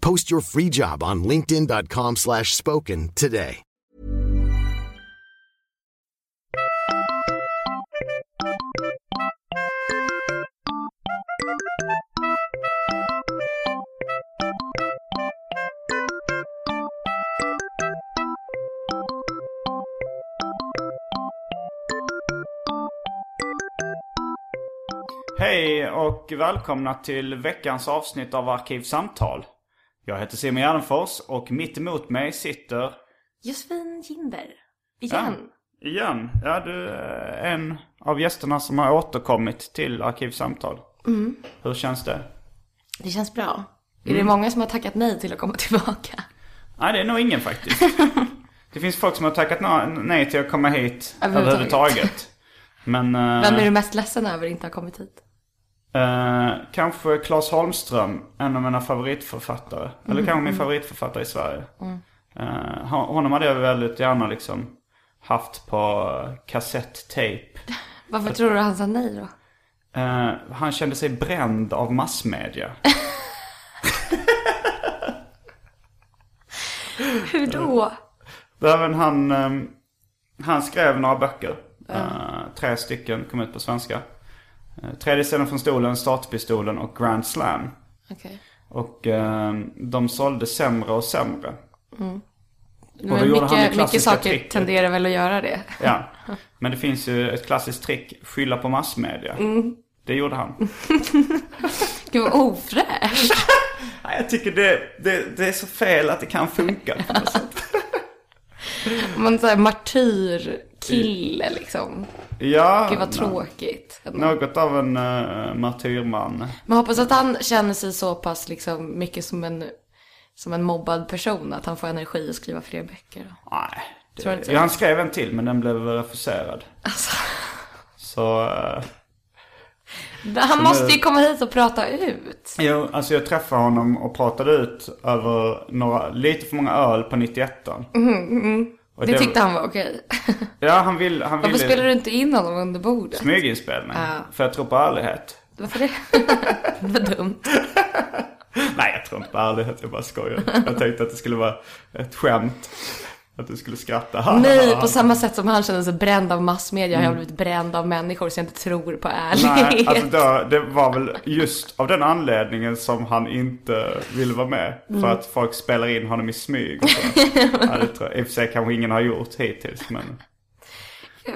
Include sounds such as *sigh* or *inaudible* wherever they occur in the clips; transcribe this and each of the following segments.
Post your free job on linkedin.com slash spoken today. Hej och välkomna till veckans avsnitt av Arkivsamtal. Jag heter Simon Gärdenfors och mitt emot mig sitter... Josefin Ginder. Igen. Ja, igen. Ja, du är en av gästerna som har återkommit till Arkivsamtal. Mm. Hur känns det? Det känns bra. Är Mm. det många som har tackat nej till att komma *laughs* tillbaka? Nej, det är nog ingen faktiskt. *laughs* det finns folk som har tackat nej till att komma hit Överhuvudtaget. överhuvudtaget. Men... eh, Vem är du mest ledsen över att inte ha kommit hit? Eh, kanske Claes Holmström, en av mina favoritförfattare. Eller kanske min favoritförfattare i Sverige. Eh, hon- honom hade jag väldigt gärna liksom haft på kassettejp. *laughs* Varför tror du han sa nej då? Uh, han kände sig bränd av massmedia. *laughs* Hur då? Även han, ehm, han skrev några böcker. Eh, tre stycken kom ut på svenska. Uh, Tredje scenen från stolen, Startpistolen och Grand Slam. Okej. Och ehm, de sålde sämre och sämre. Men gjorde han det mycket, mycket saker tricket. tenderar väl att göra det. Ja, *laughs* men det finns ju ett klassiskt trick, skylla på massmedia. Det gjorde han. *laughs* Gud vad ofräscht. *laughs* Nej, Jag tycker det, det, det är så fel att det kan funka på något sätt. Man såhär martyrkille liksom. Ja, Gud vad tråkigt. något av en uh, martyrman. Men hoppas att han känner sig så pass liksom mycket som en, som en mobbad person att han får energi att skriva fler böcker. Då. Nej, Tror det, inte? ja, han skrev en till men den blev refuserad. Alltså, Så, eh, han måste ju komma hit och prata ut. jo, alltså jag träffade honom och pratade ut över några, lite för många öl på 91 Och Mm, Det tyckte han var okej. *laughs* Ja, han vill, han Varför ville spelar du inte in honom under bordet? smyginspelning. Ja. För jag tror på ärlighet. Varför det? *laughs* det var dumt. *laughs* Nej, jag tror inte på ärlighet. Jag bara skojar. Jag tänkte att det skulle vara ett skämt. Att du skulle skratta. Nej, på samma sätt som han känner sig bränd av massmedia har jag blivit bränd av människor så jag inte tror på ärlighet. Nej, alltså då, det var väl just av den anledningen som han inte ville vara med. Mm. För att folk spelar in honom i smyg och *laughs* så. ja, det tror jag. I och för sig kanske ingen har gjort hittills, men...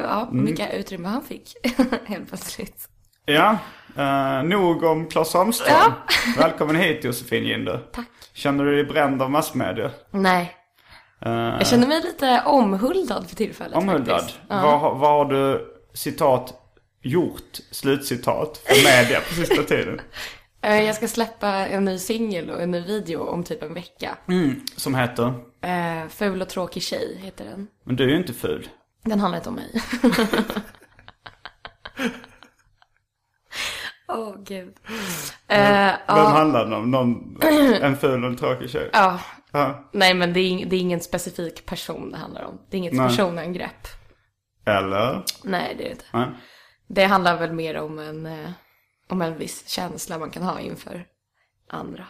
Ja, Mm. vilka utrymme han fick. *laughs* Helt plötsligt. Ja, uh, nog om Claes Holmström. Välkommen hit Josefin Ginder. Tack. Känner du dig bränd av massmedia? Nej. Eh, Jag känner mig lite omhuldad för tillfället Omhuldad. Ja. Vad, har- vad har du, citat, gjort, slutcitat, för media på sista *laughs* tiden? Eh, Jag ska släppa en ny singel och en ny video om typ en vecka. Som heter? Eh, Ful och tråkig tjej heter den. Men du är ju inte ful. Den handlar inte om mig. *laughs* Åh gud. Eh, Vem ja, handlar den om? Någon, en ful och en tråkig tjej? ja. Ja. Nej men det är, det är ingen specifik person det handlar om. Det är inget Nej. personangrepp. Eller? Nej det är det inte. Nej. Det handlar väl mer om en, eh, om en viss känsla man kan ha inför andra.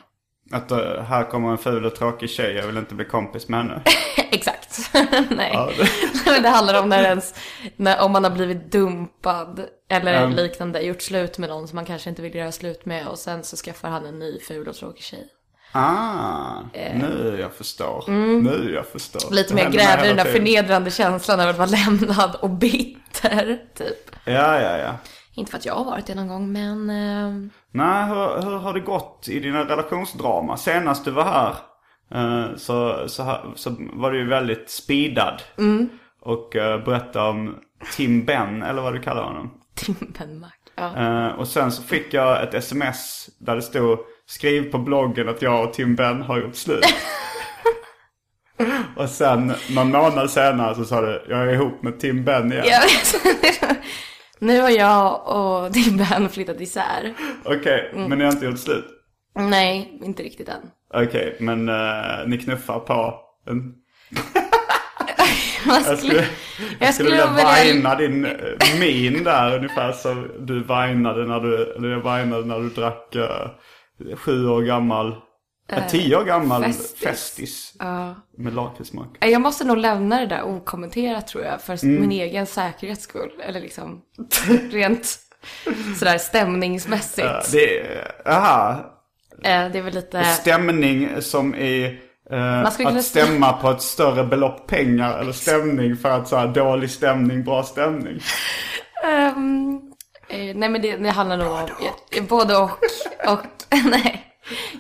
Att eh, här kommer en ful och tråkig tjej, jag vill inte bli kompis med henne. *laughs* Exakt. *laughs* Nej. Ja, *laughs* det- det handlar om när ens, när, om man har blivit dumpad eller Mm. liknande, gjort slut med någon som man kanske inte vill göra slut med och sen så skaffar han en ny ful och tråkig tjej. Ah, nu jag förstår. Nu jag förstår. Mm. Lite mer gräver i den där tiden. förnedrande känslan över att vara lämnad och bitter, typ. Ja, ja, ja. Inte för att jag har varit det någon gång, men... Eh, Nej, hur, hur har det gått i dina relationsdrama? Senast du var här eh, så, så, så var du ju väldigt speedad. Mm. Och uh, berättade om Tim Ben, eller vad du kallar honom. Timpen Mac. Ja. Eh, och sen så fick jag ett sms där det stod Skriv på bloggen att jag och Tim Ben har gjort slut. *laughs* och sen någon månad senare så sa du Jag är ihop med Tim Ben igen. Vet. *laughs* nu har jag och Timpen flyttat isär. Okej, Mm. men ni har inte gjort slut? Nej, inte riktigt än. Okej, men eh, ni knuffar på en... *laughs* Jag skulle, jag skulle vilja vina din eh, min där ungefär som du vinade när du, eller jag vinade när du drack eh, sju år gammal, äh, tio år gammal Festis. Festis, Ja. med lakritssmak. Jag måste nog lämna det där okommenterat tror jag, för Mm. min egen säkerhets skull. Eller liksom *laughs* rent sådär stämningsmässigt. Eh, Det är, aha, Eh, Det är väl lite... stämning som eh, skulle kunna att stämma på ett större belopp pengar eller stämning för att så här, dålig stämning, bra stämning. Ehm, eh, nej men det, det handlar nog om eh, både och. och *laughs* nej.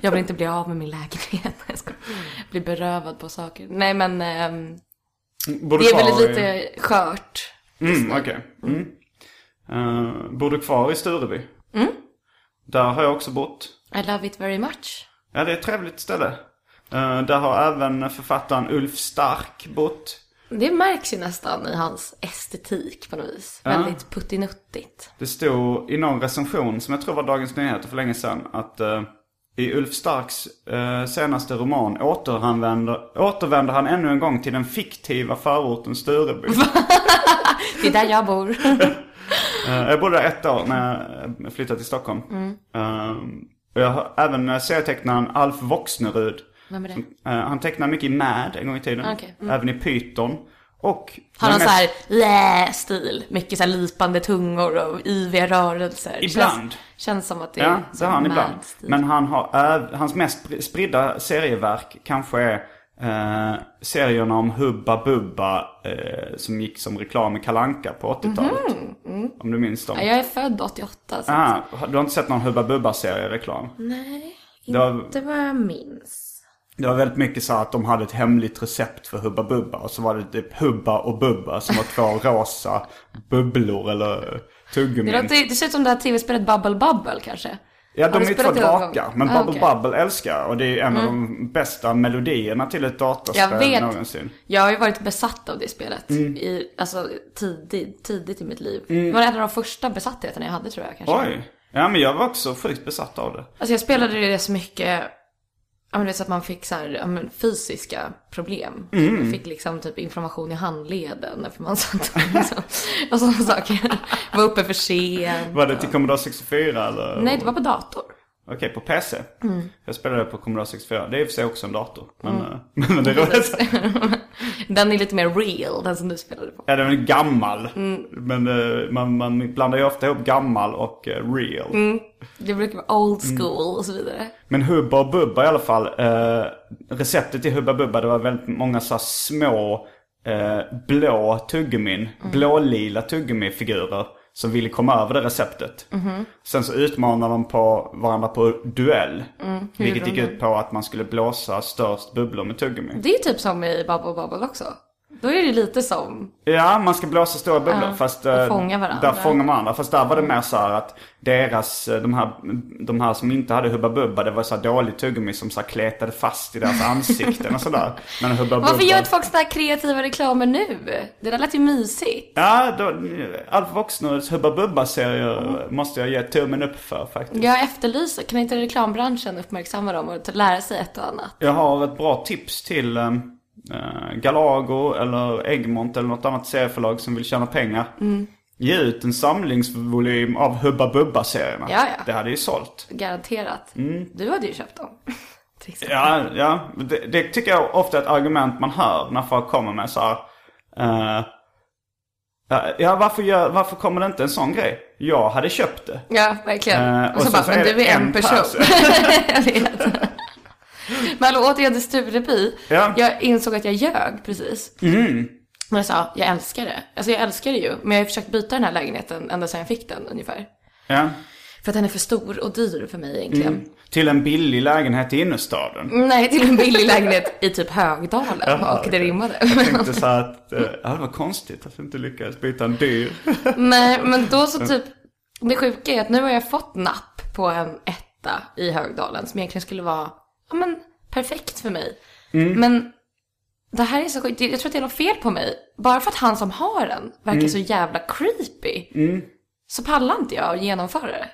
Jag vill inte bli av med min lägenhet. Jag ska bli berövad på saker. Nej men ehm, Bor du det är väl kvar i- lite skört. Mm, okej. Mm. Eh, bor du kvar i Stureby? Mm. Där har jag också bott. I love it very much. Ja, det är ett trevligt ställe. Eh, där har även författaren Ulf Stark bott. Det märks ju nästan i hans estetik på något vis. Väldigt puttinuttigt. Det stod i någon recension, som jag tror var Dagens Nyheter för länge sedan, att eh, i Ulf Starks eh, senaste roman återvänder, återvänder han ännu en gång till den fiktiva förorten Stureby. *laughs* Det är där jag bor. *laughs* Eh, jag bodde där ett år när jag flyttade till Stockholm. Eh, och jag har även serietecknaren Alf Voxnerud. Vem är det? Eh, han tecknade mycket i Mad en gång i tiden. Okej, Även i Python. Och... Han har så mest- här lä-stil. Mycket så här lipande tungor och yviga rörelser. Ibland. Känns, känns som att det är Ja, det så har han ibland. Men han har, hans mest spr- spridda serieverk kanske är eh, serierna om Hubba Bubba eh, som gick som reklam i Kalanka på 80-talet. Om du minns dem. Ja, jag är född 88 så Ah, du har inte sett någon Hubba Bubba-serie reklam? Nej, Det var- inte vad jag minns. Det var väldigt mycket så att de hade ett hemligt recept för Hubba Bubba. Och så var det typ Hubba och Bubba som var två *laughs* rosa bubblor eller tuggummin. Det, låter, det ser ut som det här tv-spelet Bubble Bubble kanske. Ja, de är två drakar. Men Ah, Bubble. Mm. Bubble älskar jag. Och det är en av de bästa melodierna till ett Jag datorspel vet. någonsin. Jag har ju varit besatt av det spelet. Mm. I, alltså tidigt, tidigt i mitt liv. Det var en av de första besattheterna jag hade tror jag kanske. Oj. Ja, men jag var också sjukt besatt av det. Alltså jag spelade det så mycket, ja men det är så att man fick så här, men fysiska problem. Mm. Man fick liksom typ inflammation i handleden för man satt liksom, *laughs* och sådana saker. Var uppe för sent. Var det till Commodore 64 eller? Nej, det var på dator. Okej, på PC. Mm. Jag spelade på Commodore 64. Det är i och för sig också en dator. Men, eh, *laughs* men det är roligt. *laughs* Den är lite mer real, den som du spelade på. Ja, den är gammal. Mm. Men eh, man, man blandar ju ofta ihop gammal och eh, real. Mm. Det brukar vara old Mm. school och så vidare. Men Hubba och Bubba i alla fall. Eh, receptet till Hubba Bubba det var väldigt många så små eh, blå tuggummin. Blålila tuggummi-figurer. Som ville komma över det receptet. Sen så utmanade de på varandra på duell. vilket gick ut på att man skulle blåsa störst bubblor med tuggummi. Det är typ som i Bubble Bubble också. Då är det lite som, Ja, man ska blåsa stora bubblor. Ja, fast och eh, fånga varandra. där fångar man varandra. Fast där var det mer så här att deras, eh, de här, de här som inte hade Hubba Bubba, det var så här dålig tuggummi som så här kletade fast i deras *laughs* ansikten och sådär. Men Hubba varför Bubba... gör inte folk sådana här kreativa reklamer nu? Det där lät ju mysigt. Ja, då, Alf Voxners Hubba Bubba-serier måste jag ge tummen upp för faktiskt. Jag efterlyser, kan inte reklambranschen uppmärksamma dem och lära sig ett och annat? Jag har ett bra tips till eh, Galago eller Egmont eller något annat serieförlag som vill tjäna pengar. Mm. Ge ut en samlingsvolym av Hubba Bubba-serierna. Ja, ja. Det hade ju sålt. Garanterat. Du hade ju köpt dem. *laughs* Ja, ja. Det, det tycker jag ofta är ett argument man hör när folk kommer med så här. eh, ja, varför, gör, varför kommer det inte en sån grej? Jag hade köpt det. Ja, verkligen. Eh, och, och så, så bara, så men du är en en person. person. *laughs* jag vet. Men hallå, återigen till Stureby. Ja. Jag insåg att jag ljög precis. När jag sa, jag älskar det. Alltså jag älskar det ju. Men jag har försökt byta den här lägenheten ända sedan jag fick den ungefär. Ja. För att den är för stor och dyr för mig egentligen. Till en billig lägenhet i innerstaden. Nej, till en billig lägenhet i typ Högdalen. Jaha, och det rimmade. Jag tänkte så att, eh, ja det var konstigt att du inte lyckades byta en dyr. Nej, men då så typ, det sjuka är att nu har jag fått napp på en etta i Högdalen som egentligen skulle vara, ja men perfekt för mig. Men det här är så sjukt, jag tror att det är något fel på mig. Bara för att han som har den verkar så jävla creepy. Så pallar inte jag att genomföra det.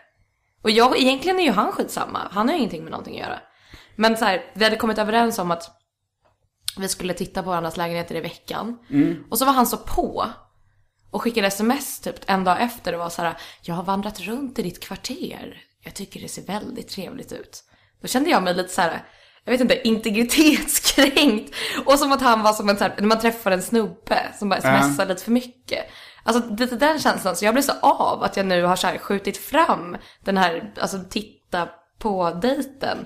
Och jag, egentligen är ju han skitsamma, han har ju ingenting med någonting att göra. Men så här, vi hade kommit överens om att vi skulle titta på varandras lägenheter i veckan. Och så var han så på. Och skickade sms typ en dag efter och var så här: jag har vandrat runt i ditt kvarter. Jag tycker det ser väldigt trevligt ut. Då kände jag mig lite så här, jag vet inte, integritetskränkt. Och som att han var som en så här, när man träffar en snubbe som bara smsar lite för mycket. Alltså lite den känslan, så jag blev så av att jag nu har så här skjutit fram den här, alltså titta på dejten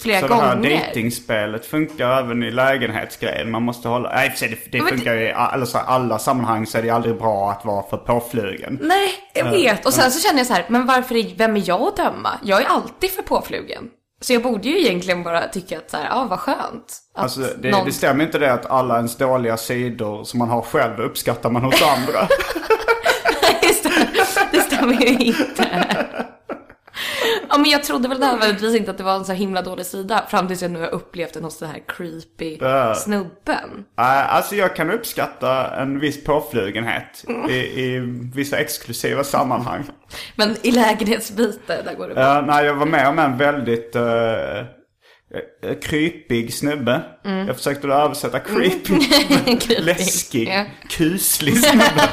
flera Så det här gånger. dejtingspelet funkar även i lägenhetsgrejen. Man måste hålla, nej för sig, det, det funkar i alla, alla sammanhang så är det aldrig bra att vara för påflugen. Nej, jag vet. Och sen så känner jag så här, men varför, är, vem är jag att döma? Jag är alltid för påflugen. Så jag borde ju egentligen bara tycka att så här, ja vad skönt. Alltså det, någon- det stämmer inte det att alla ens dåliga sidor som man har själv uppskattar man hos andra. *laughs* Just det, det stämmer ju inte. *laughs* Ja men jag trodde väl nödvändigtvis inte att det var en så himla dålig sida fram tills jag nu har upplevt den hos den här creepy. Nej, snubben. alltså jag kan uppskatta en viss påflugenhet i, i vissa exklusiva sammanhang. *laughs* Men i lägenhetsbyte, där går det bra. Ja, nej, jag var med om en väldigt uh, krypig snubbe. Jag försökte översätta creepy, *laughs* Creepy. läskig, kuslig snubbe.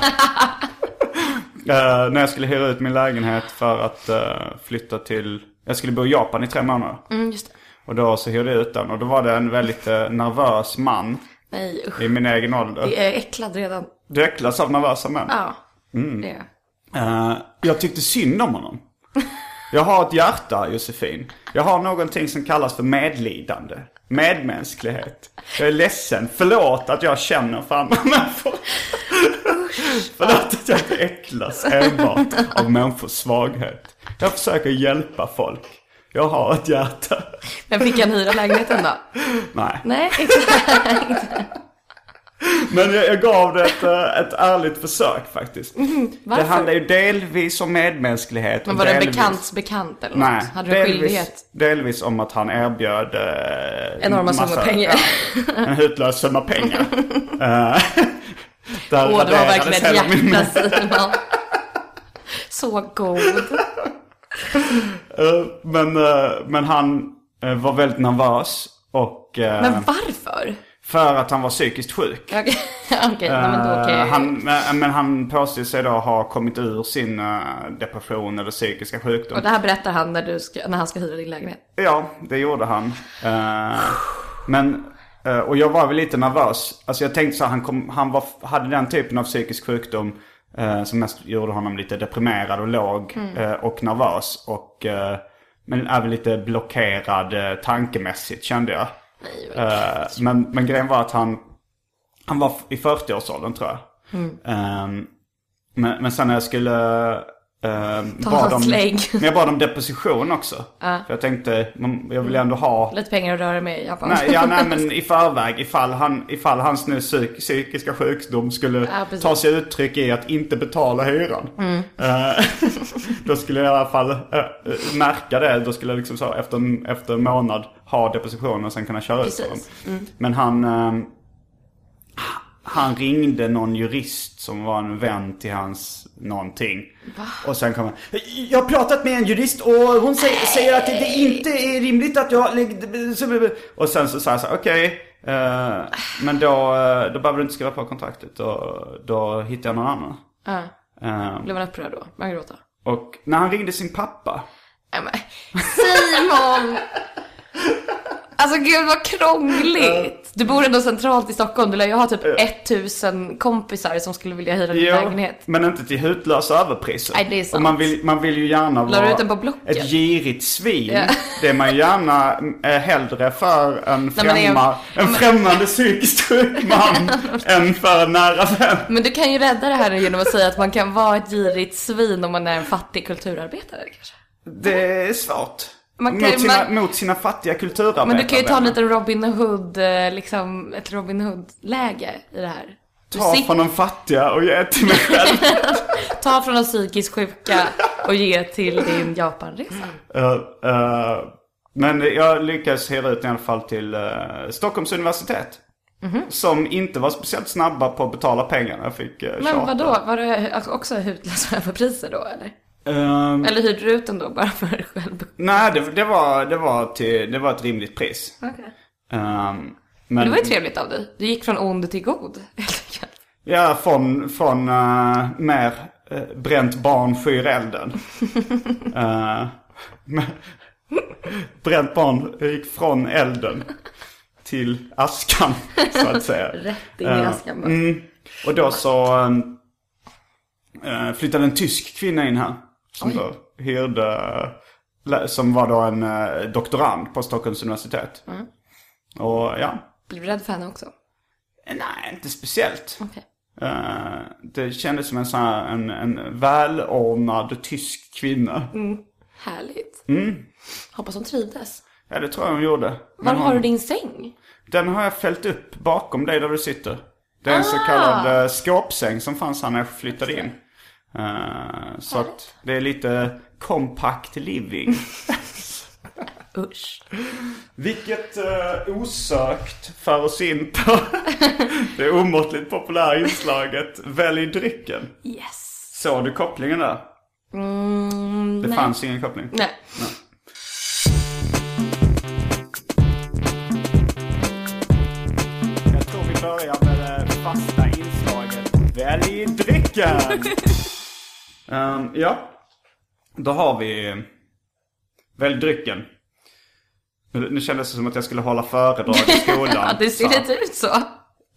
Eh, när jag skulle hyra ut min lägenhet för att eh, flytta till... Jag skulle bo i Japan i tre månader. Mm, just det. Och då så hyrde jag ut den. Och då var det en väldigt eh, nervös man Nej usch. i min egen ålder. Jag är äcklad redan. Du äcklas av nervösa män. Ja, Mm. det är jag. Eh, jag tyckte synd om honom. *laughs* Jag har ett hjärta, Josefin. Jag har någonting som kallas för medlidande. Medmänsklighet. Jag är ledsen. Förlåt att jag känner för andra människor. *laughs* Förlåt att jag inte äcklas enbart av människors svaghet. Jag försöker hjälpa folk. Jag har ett hjärta. Men fick han hyra lägenheten då? Nej. Nej. *laughs* Men jag, jag gav det ett, eh, ett ärligt försök faktiskt. Det Varför? handlar ju delvis om medmänsklighet. Men var det en delvis- bekants bekant eller Nej, något? Hade du en skyldighet? delvis, delvis om att han erbjöd eh, Enorma summor pengar. Ja, en hutlös summa pengar. *laughs* Där Åh, det var verkligen ett hjärta Simon. Så god. Eh, men, eh, men han eh, var väldigt nervös. Och Men varför? för att han var psykiskt sjuk. Okej, *laughs* okej, nej, men då. Eh, han, men, han påstår sig då ha kommit ur sin depression eller psykiska sjukdom. Och det här berättar han när, du ska, när han ska hyra din lägenhet. Ja, det gjorde han. Men, och jag var väl lite nervös. Alltså jag tänkte så här, han, kom, han var, hade den typen av psykisk sjukdom eh, som mest gjorde honom lite deprimerad och låg eh, och nervös. Och, eh, men även lite blockerad eh, tankemässigt kände jag. Nej, Eh, men, men grejen var att han, han var i 40-årsåldern tror jag. Eh, men, men sen när jag skulle... Uh, Ta hans lägg. *laughs* Men jag bad om deposition också. För jag tänkte, jag vill ändå ha... Lite pengar att röra med i Japan. Nej, ja, nej men *laughs* i förväg ifall, han, ifall hans nu psyk, psykiska sjukdom skulle precis. ta sig uttryck i att inte betala hyran. Eh, *laughs* då skulle jag i alla fall eh, märka det. Då skulle jag liksom så efter, en- efter en månad ha depositionen och sen kunna köra ut Precis. den. Men han, eh, han ringde någon jurist som var en vän till hans någonting. Och sen kom han. Jag har pratat med en jurist och hon säger, säger att det inte är rimligt att jag... lägger-" Och sen så sa jag så okej. eh, men då, eh, då behöver du inte skriva på kontraktet. Och då hittade jag någon annan. Ja. Eh, Blev han upprörd då? Började han gråta? och när han ringde sin pappa. Simon! *laughs* Alltså gud vad krångligt! Du bor ändå centralt i Stockholm, du lär ju ha typ 1000 kompisar som skulle vilja hyra din Jo, lägenhet. men inte till hutlösa överpriser. Nej, det är sant. Och man vill, man vill ju gärna La du vara ut den på Blocket? ett girigt svin. Ja. Det är man ju gärna eh, hellre för en, Nej, men det är- främma, en främmande psykiskt sjuk man *laughs* än för en nära vän. Men du kan ju rädda det här genom att säga att man kan vara ett girigt svin om man är en fattig kulturarbetare kanske. Det är svårt. Man kan- mot, sina, man- mot sina fattiga kulturarbetare. Men du kan ju ta en liten Robin Hood, eh, liksom ett Robin Hood-läge i det här. Du Ta sit- från de fattiga och ge till mig själv. *laughs* Ta från de psykiskt sjuka och ge till din Japanresa. Eh, eh, men jag lyckades hyra ut i alla fall till eh, Stockholms universitet. Mhm. Som inte var speciellt snabba på att betala pengarna jag fick uh, Men vadå, var det också hutlösa överpriser då eller? Ehm, Eller hyrde du ut den då bara för själv? nej, det, det, var, det, var till, det var ett rimligt pris. Okej. Ehm, Men det var ju trevligt av dig. Du gick från ond till god. *laughs* Ja, från, från eh, mer uh, bränt barn skyr elden. *laughs* Men- bränt barn gick från elden till askan, så att säga. *laughs* Rätt in i askan bara. mm, och då så eh, flyttade en tysk kvinna in här. Som då hyrde, som var då en eh, doktorand på Stockholms universitet. Mm. Och ja, Blev du rädd för henne också? nej inte speciellt. Okej. Eh, det kändes som en sån här, en, en välordnad tysk kvinna. Härligt. Mm. Hoppas hon trivdes. Ja, det tror jag hon gjorde. Var har du din säng? Den har jag fällt upp bakom dig där du sitter. Det är en så Ah! kallad uh, skåpsäng som fanns här när jag flyttade in. Eh, så att det är lite compact living. *laughs* Usch. Vilket uh, osökt för oss in på det omåttligt populära inslaget Välj drycken. Yes. Såg du kopplingen där? Mm, Det nej. fanns ingen koppling. Nej. Jag tror vi börjar med det fasta inslaget Välj drycken! *laughs* Ehm, ja, då har vi Välj drycken. Nu, nu kändes det som att jag skulle hålla föredrag i skolan. *laughs* Ja, det ser lite ut så.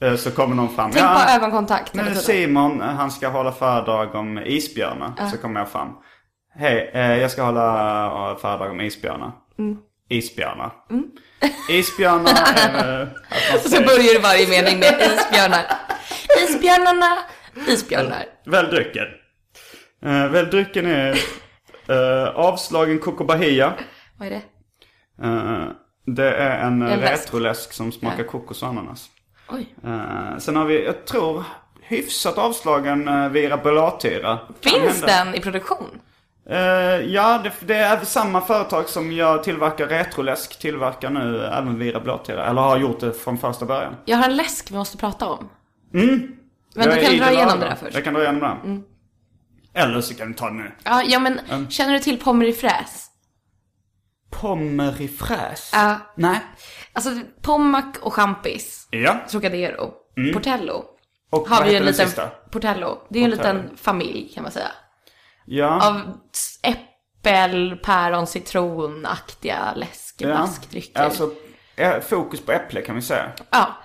eh, så kommer någon fram. Tänk på ögonkontakt Nu. Simon, han ska hålla föredrag om isbjörnar. Så kommer jag fram. Hej, eh, jag ska hålla eh, föredrag om isbjörnar. Mm. Isbjörnar. *laughs* Isbjörnar är... *laughs* Så börjar varje mening med isbjörnar. Isbjörnarna, isbjörnar. Välj drycken. Uh, välj drycken är uh, avslagen Coco Bahia. Vad är det? Eh, det är en, En läsk. retroläsk som smakar Ja. kokos och ananas. Oj. Eh, sen har vi, jag tror, hyfsat avslagen Vira Bellatyra. Kan Finns den i produktion? Eh, ja, det, det är samma företag som jag tillverkar retroläsk tillverkar nu även Vira Blåtira. Eller har gjort det från första början. Jag har en läsk vi måste prata om. Mm. Men Jag du kan dra igenom det där först. Mm. Jag kan dra igenom det. Eller så kan du ta det nu. Ja, ja men känner du till pommes Pommerifräs? Ja. Nej. Alltså Pommac och champis, Ja. Trocadero, Portello. Och Har vad vi heter en den liten sista? Portello. Det är ju en liten familj kan man säga. Ja. Av äppel, päron, citronaktiga läsk, ja. läskdrycker. Alltså, eh, fokus på äpple kan vi säga. Ja.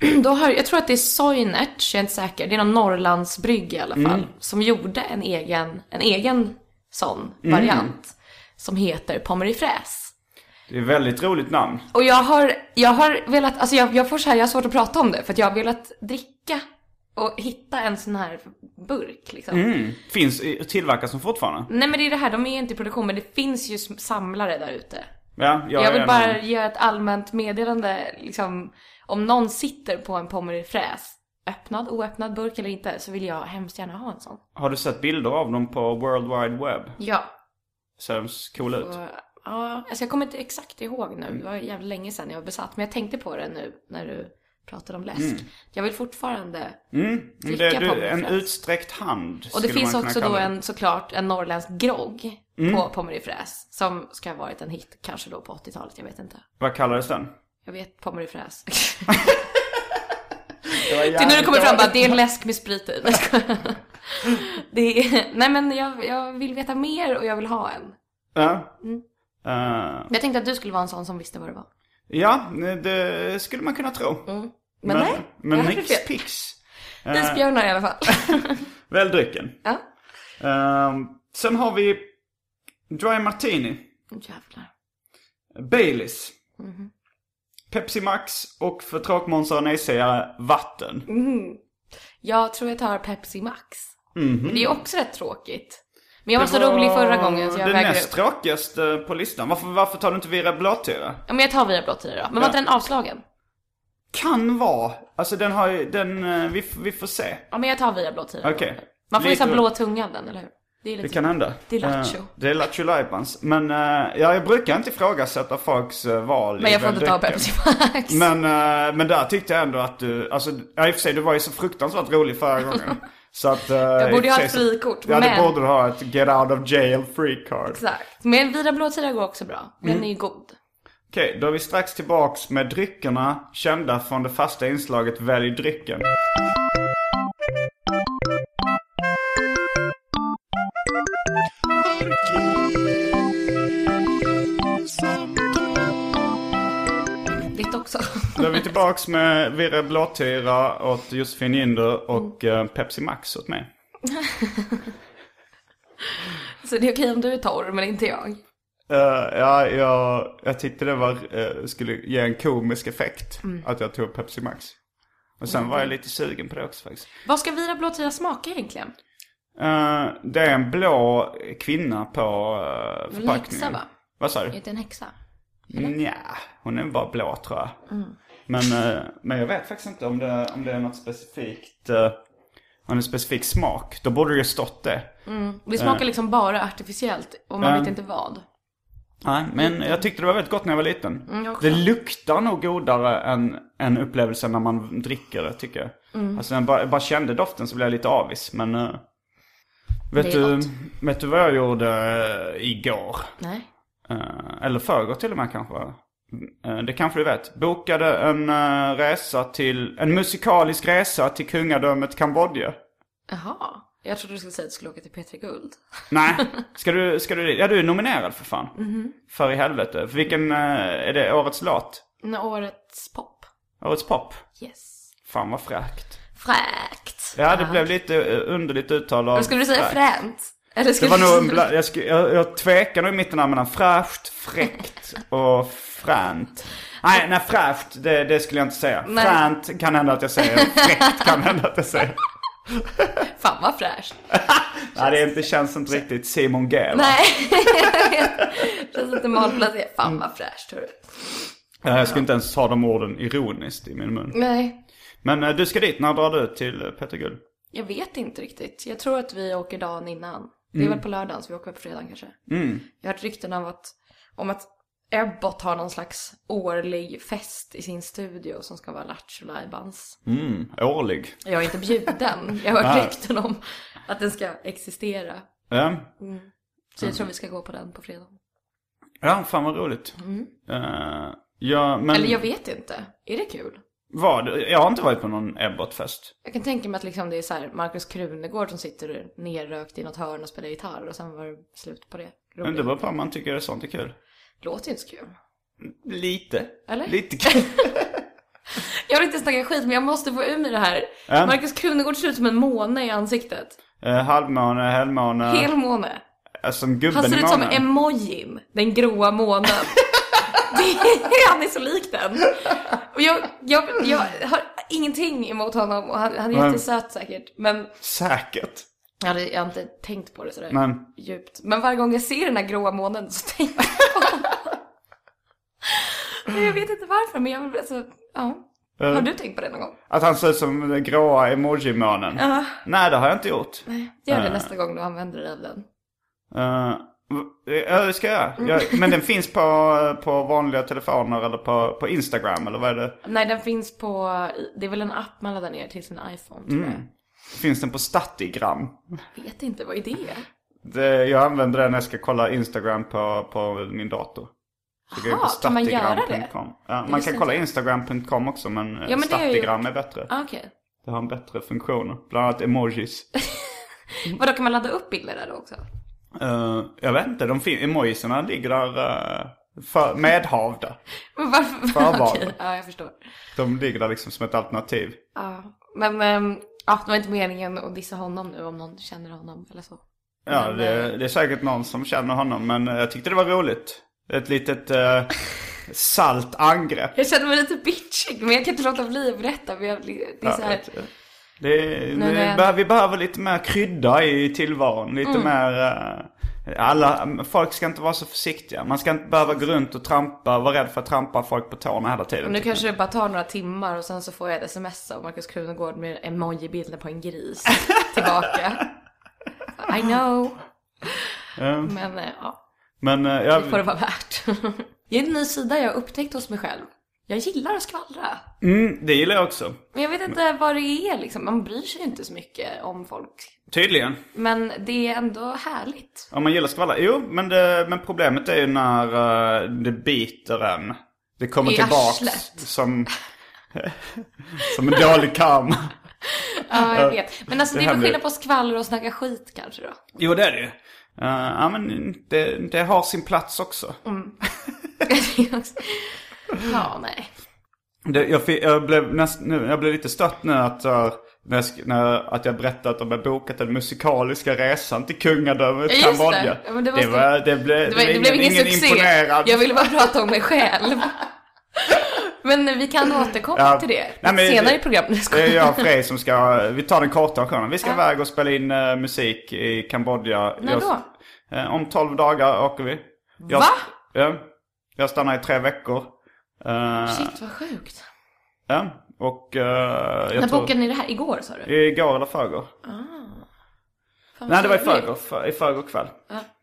*clears throat* Då har, jag tror att det är Soinerts, jag är inte säker. Det är någon Norrlandsbrygg i alla fall. Mm. Som gjorde en egen, en egen sån Mm. variant. Som heter pommerifräs. Det är ett väldigt roligt namn. Och jag har, jag har velat, alltså jag, jag får så här, jag har svårt att prata om det. För att jag har velat dricka och hitta en sån här burk liksom. Mm. Finns, tillverkas som fortfarande? Nej men det är det här, de är inte i produktion men det finns ju samlare där ute. Ja, jag, Jag vill bara en- göra ett allmänt meddelande, liksom, om någon sitter på en pommerifräs, öppnad, oöppnad burk eller inte, så vill jag hemskt gärna ha en sån. Har du sett bilder av dem på World Wide Web? Ja. Ser de coola ut? Ja, alltså jag kommer inte exakt ihåg nu, det var jävligt länge sedan jag var besatt, men jag tänkte på det nu när du pratade om läsk. Jag vill fortfarande Mm. dricka Det, du, en utsträckt hand Och det finns också då en, såklart, en norrländsk grogg Mm. på pommerifräs. Som ska ha varit en hit, kanske då på 80-talet, jag vet inte. Vad kallades den? Jag vet pommerifräs. *laughs* Det, var Det är nu det kommer fram bara, det är en läsk med sprit i. Nej, *laughs* det är, nej men jag, jag vill veta mer och jag vill ha en. Ja. Mm. Eh, Jag tänkte att du skulle vara en sån som visste vad det var. Ja, det skulle man kunna tro. Men, nej, Men jag hade Nix. Pix. *laughs* Isbjörnar i alla fall. Väl drycken. ja. Ehm, sen har vi Dry Martini. Jävlar. Baileys. Mhm. Pepsi Max och för tråkmånsar och nejsägare vatten. Mm. Jag tror jag tar Pepsi Max. Men det är också rätt tråkigt. Men jag var så. Det rolig förra gången så jag Det väger näst upp. tråkigaste på listan. Varför, varför tar du inte Vira Blåtira? Ja men jag tar via blått då. Men var inte den avslagen? Kan vara. Alltså den har ju, den, eh, vi, vi får se. Ja men jag tar via blått Okej. Man får ju så blå tungan den, eller hur? Det Det kan hända. Det är lattjo. Eh, det är lattjo lajbans. Men eh, ja, jag brukar inte ifrågasätta folks uh, val Men jag får inte ta. Pepsi Max. Men, eh, men där tyckte jag ändå att du, alltså, ja, i och för sig du var ju så fruktansvärt rolig förra gången. *laughs* Så att, Jag borde ju ha ett frikort, Ja, men- det borde du ha. Ett get out of jail free card. Exakt. Men via blåtira går också bra. Den Mm. är ju god. Okej, då är vi strax tillbaks med dryckerna kända från det fasta inslaget Välj drycken. Ditt också. Då är vi tillbaks med Virre Blåtira åt Josefin Ginder och eh, Pepsi Max åt mig. Så det är okej om du är torr, men inte jag. Eh, ja, jag, jag tyckte det var, eh, skulle ge en komisk effekt att jag tog Pepsi Max. Och sen var jag lite sugen på det också faktiskt. Vad ska vira blåtira smaka egentligen? Eh, det är en blå kvinna på uh, En förpackningen. häxa va? Vad sa du? Är det en häxa? Nja, hon är bara blå tror jag. Mm. Men, eh, men jag vet faktiskt inte om det, om det är något specifikt, uh, en specifik smak. Då borde det ju stått det. Det smakar liksom bara artificiellt och man vet inte vad. Nej, men jag tyckte det var väldigt gott när jag var liten. Mm, det luktar nog godare än, än upplevelsen när man dricker det tycker jag. Mm. Alltså när jag bara, bara kände doften så blev jag lite avis. Men vet, du, vet du vad jag gjorde eh, igår? Nej. Eh, eller förrgår till och med kanske. Uh, det kanske du vet. Bokade en eh, resa till, en musikalisk resa till kungadömet Kambodja. Jaha. Jag trodde du skulle säga att du skulle åka till P3 Guld. *laughs* Nej, ska du, ska du, ja du är nominerad för fan. Mhm. För i helvete. För vilken, eh, är det årets låt? Årets pop. Årets pop? Yes. Fan vad fräckt. Fräkt. Ja, det blev lite eh, underligt uttal av skulle du säga fränt? Eller Det skulle var du nog, en bla- jag, sku, jag, jag tvekar nog i mitten mellan fräscht, fräckt och fränt. Nej, nej fräscht, det, det skulle jag inte säga. Nej. Fränt kan hända att jag säger, fräckt kan hända att jag säger. *laughs* Fan vad fräscht. *laughs* Nej, det, inte, känns inte riktigt Simon G. va? *laughs* Nej. Det känns inte malplacerat. Fan vad fräscht hörru. Ja, Jag skulle inte ens ta de orden ironiskt i min mun. Nej. Men eh, du ska dit, när drar du till eh, Peter Guld? Jag vet inte riktigt. Jag tror att vi åker dagen innan. Det är väl på lördagen så vi åker på fredagen kanske. Mm. Jag har hört rykten av att, om att Ebbot har någon slags årlig fest i sin studio som ska vara Lattjo Lajbans. Mm, årlig. Jag är inte bjuden. Jag har hört *laughs* rykten om att den ska existera. Ja, Så jag tror vi ska gå på den på fredag. ja fan vad roligt. Eh, ja, men Mm. Eller jag vet inte. Är det kul? Vad? Jag har inte varit på någon Ebbot-fest. Jag kan tänka mig att liksom det är så här Markus Krunegård som sitter nerrökt i något hörn och spelar gitarr och sen var det slut på det. Men det beror på om man tycker det är sånt är kul. Låter inte så kul. Lite. Eller? Lite kul. *laughs* Jag vill inte snacka skit men jag måste få ur mig det här. Ja. Markus Krunegård ser ut som en måne i ansiktet. uh, halvmåne, helmåne. Helmåne. uh, som gubben Han ser ut som emojin, den gråa månen. *laughs* Det- han är så lik den. Och jag, jag, jag har ingenting emot honom och han, han är jättesöt säkert. Men Säkert. jag, hade, jag har inte tänkt på det sådär Men- djupt. Men varje gång jag ser den här gråa månen så tänker jag på honom. *laughs* Jag vet inte varför men jag vill alltså, ja. Eh. Har du tänkt på det någon gång? Att han ser ut som den gråa emoji-månen. Ja. Nej, det har jag inte gjort. Nej, gör det Eh. nästa gång du använder dig av den. Uh, ja, det ska jag Mm. Jag- Men den finns på, på vanliga telefoner eller på, på Instagram eller vad är det? Nej, den finns på, det är väl en app man laddar ner till sin iPhone tror Mm. jag. Finns den på Statigram? Vet inte, vad är det? Det, jag använder den när jag ska kolla Instagram på, på min dator. Så går jag in Aha, på kan man göra statigram.com. Ja, man kan kolla jag. Instagram.com också men, ja, men det är ju- Statigram är bättre. Ah, Okej. Det har en bättre funktioner. Bland annat emojis. *laughs* Vadå, kan man ladda upp bilder där då också? Eh, jag vet inte, de emojisarna ligger där. Uh, För, medhavda. *laughs* Varför? *laughs* Förvarna. Okej, ja jag förstår. De ligger där liksom som ett alternativ. Ja, men ehm, ja, det var inte meningen att dissa honom nu om någon känner honom eller så. Ja, Men, det, det är säkert någon som känner honom. Men eh, jag tyckte det var roligt. Ett litet eh, *laughs* salt angrepp. Jag känner mig lite bitchig, men jag kan inte låta bli att berätta. Men jag, det är så här, Det, det, Nej, det, behöver- vi behöver lite mer krydda i tillvaron. Lite Mm. mer... eh, alla, folk ska inte vara så försiktiga. Man ska inte behöva gå runt och trampa, vara rädd för att trampa folk på tårna hela tiden. nu kanske det bara tar några timmar och sen så får jag ett sms av Markus Krunegård med emoji-bilder på en gris *laughs* tillbaka. I know. Ja. Men eh, ja, Men eh, jag, det får det vara värt. *laughs* Det är en ny sida jag har upptäckt hos mig själv. Jag gillar att skvallra. mm, det gillar jag också. Men jag vet inte vad det är liksom. Man bryr sig ju inte så mycket om folk. Tydligen. Men det är ändå härligt. Om man gillar skvaller. Jo, men, det, men problemet är ju när eh, det biter en. Det kommer I tillbaks arslet. som, *laughs* som en dålig karma. *laughs* Ja, jag vet. Men alltså det det är väl skillnad på skvaller och snacka skit kanske då. Jo, det är det ju. Eh, ja, men det, det har sin plats också. *laughs* ja, nej. Det, jag, jag, blev näst, nu, jag blev lite stött nu att, uh, när jag, att jag berättade att de hade bokat den musikaliska resan till kungadömet Ja, det. Kambodja. Ja, det det, var, det, blev, Det, var, det blev ingen, succé. imponerad. Jag ville bara prata om mig själv. *laughs* Men vi kan återkomma Ja. till det Nej, men senare det- i programmet. Det är jag och Frej som ska, vi tar den korta versionen. Vi ska iväg och spela in eh, musik i Kambodja. När Jag- då? eh, om 12 dagar åker vi. Jag, Va? Ja. Jag stannar i tre veckor. Eh, Shit vad sjukt. Ja, och uh, När tror... bokade ni det här? Igår sa du? Igår eller förrgår? Fan, Nej, det var i förrgår, för, i förrgår kväll.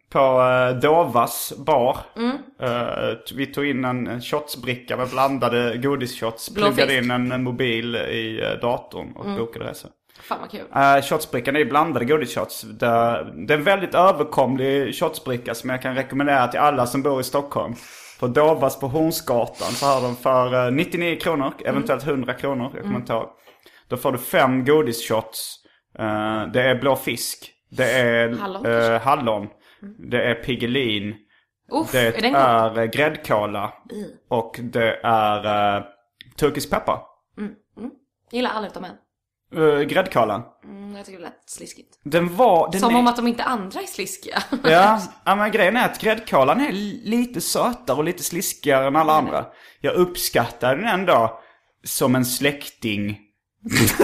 På uh, Dovas bar. Mm. T- vi tog in en, en shotsbricka med blandade godisshots. Pluggade in en, en mobil i uh, datorn och Mm. bokade resa. Fan vad kul. Uh, shotsbrickan är ju blandade godisshots. Det, det är en väldigt överkomlig shotsbricka som jag kan rekommendera till alla som bor i Stockholm. På Dovas på Hornsgatan så har de för eh, 99 kronor, eventuellt 100 kronor, jag kommer inte ihåg. Då får du fem godisshots. Eh, det är blå fisk. Det är Hallon, eh, hallon. Det är Piggelin. Uff, Det är god? är eh, gräddkola. Och det är uh, turkisk peppar. Gillar alla utom en. Uh, gräddkolan. Mm, jag tycker det lät sliskigt. Den var... Den Som är... om att de inte andra är sliskiga. Ja, *laughs* men grejen är att gräddkolan är li- lite sötare och lite sliskigare än alla andra. Jag uppskattar den ändå som en släkting. *laughs*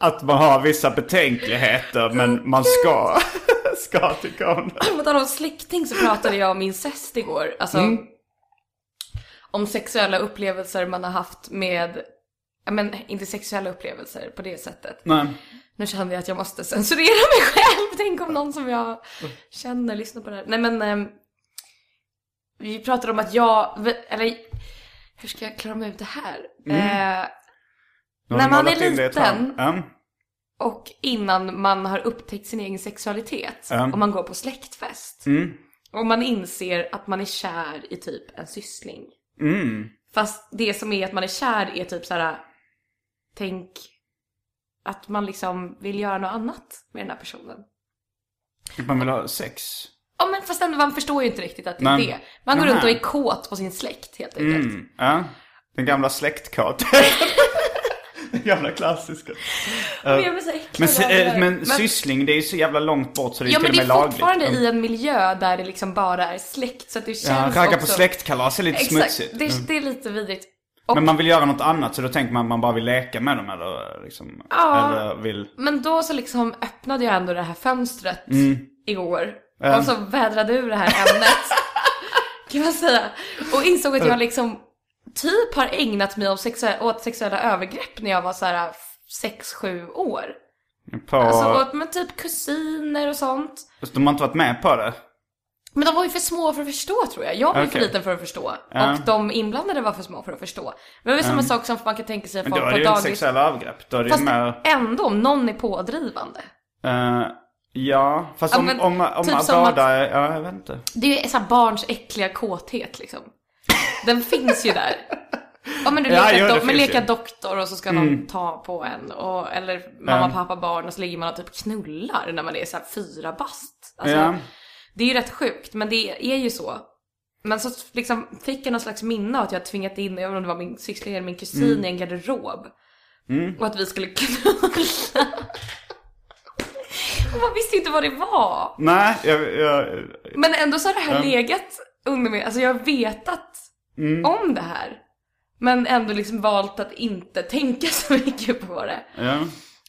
Att man har vissa betänkligheter men man ska, *laughs* ska tycka om det. På tal om släkting så pratade jag om incest igår. Alltså om sexuella upplevelser man har haft med, ja men inte sexuella upplevelser på det sättet. Nej. Nu kände jag att jag måste censurera mig själv. Tänk om någon som jag känner lyssnar på det här. Nej men ehm, vi pratade om att jag, eller hur ska jag klara mig ut det här? Eh, Nu har När man är liten- och innan man har upptäckt sin egen sexualitet. Ja. Och man går på släktfest. Mm. Och man inser att man är kär i typ en syssling. Mm. Fast det som är att man är kär är typ så här. Tänk att man liksom vill göra något annat med den här personen. Man vill ha sex. Ja men fast ändå, man förstår ju inte riktigt att det är Men- det. Man går Nähä. runt och är kåt på sin släkt helt enkelt. Mm. Ja. Den gamla släktkartan. *laughs* *laughs* Gamla klassiska. Men jag blir så äcklad Men, av se- det eh, där. men syssling, det är ju så jävla långt bort så det är Ja till men och det med är lagligt. fortfarande Ja. i en miljö där det liksom bara är släkt så att det Ja, känns ragga på också... släktkalas är lite Exakt, smutsigt. det, Mm. det är lite vidrigt. Och, Men man vill göra något annat så då tänker man att man bara vill leka med dem eller liksom. Ja. Eller vill. Men då så liksom öppnade jag ändå det här fönstret igår. Mm. Och så vädrade ur det här ämnet. *laughs* kan man säga. Och insåg att jag liksom typ har ägnat mig sexuella, åt sexuella övergrepp när jag var så här 6-7 år. På... Alltså åt med typ kusiner och sånt. Fast de har inte varit med på det. Men de var ju för små för att förstå tror jag. Jag var ju för Okej. liten för att förstå. Ja. Och de inblandade var för små för att förstå. Men det var ju samma sak som man kan tänka sig Men folk då är på det ju dagis. sexuella övergrepp. Då är det Fast mer... ändå, om någon är pådrivande. eh, ja, fast Ja, om, men om, om, typ som båda är... Ja, jag vet inte. Det är ju så här barns äckliga kåthet liksom. Den finns ju där. Ja men du Ja, leker, det do- men leka doktor och så ska någon ta på en. Och, eller mamma, Ja. pappa, barn och så ligger man och typ knullar när man är så här fyra bast. Alltså, Ja. Det är ju rätt sjukt, men det är ju så. Men så liksom fick jag någon slags minne av att jag tvingat in, jag vet inte om det var min syster eller min kusin i en garderob. Och att vi skulle *laughs* knulla. och man visste inte vad det var. Nej, jag, jag, Men ändå så har det här legat under mig. Alltså jag har vetat om det här. Men ändå liksom valt att inte tänka *laughs* så mycket på det. ja.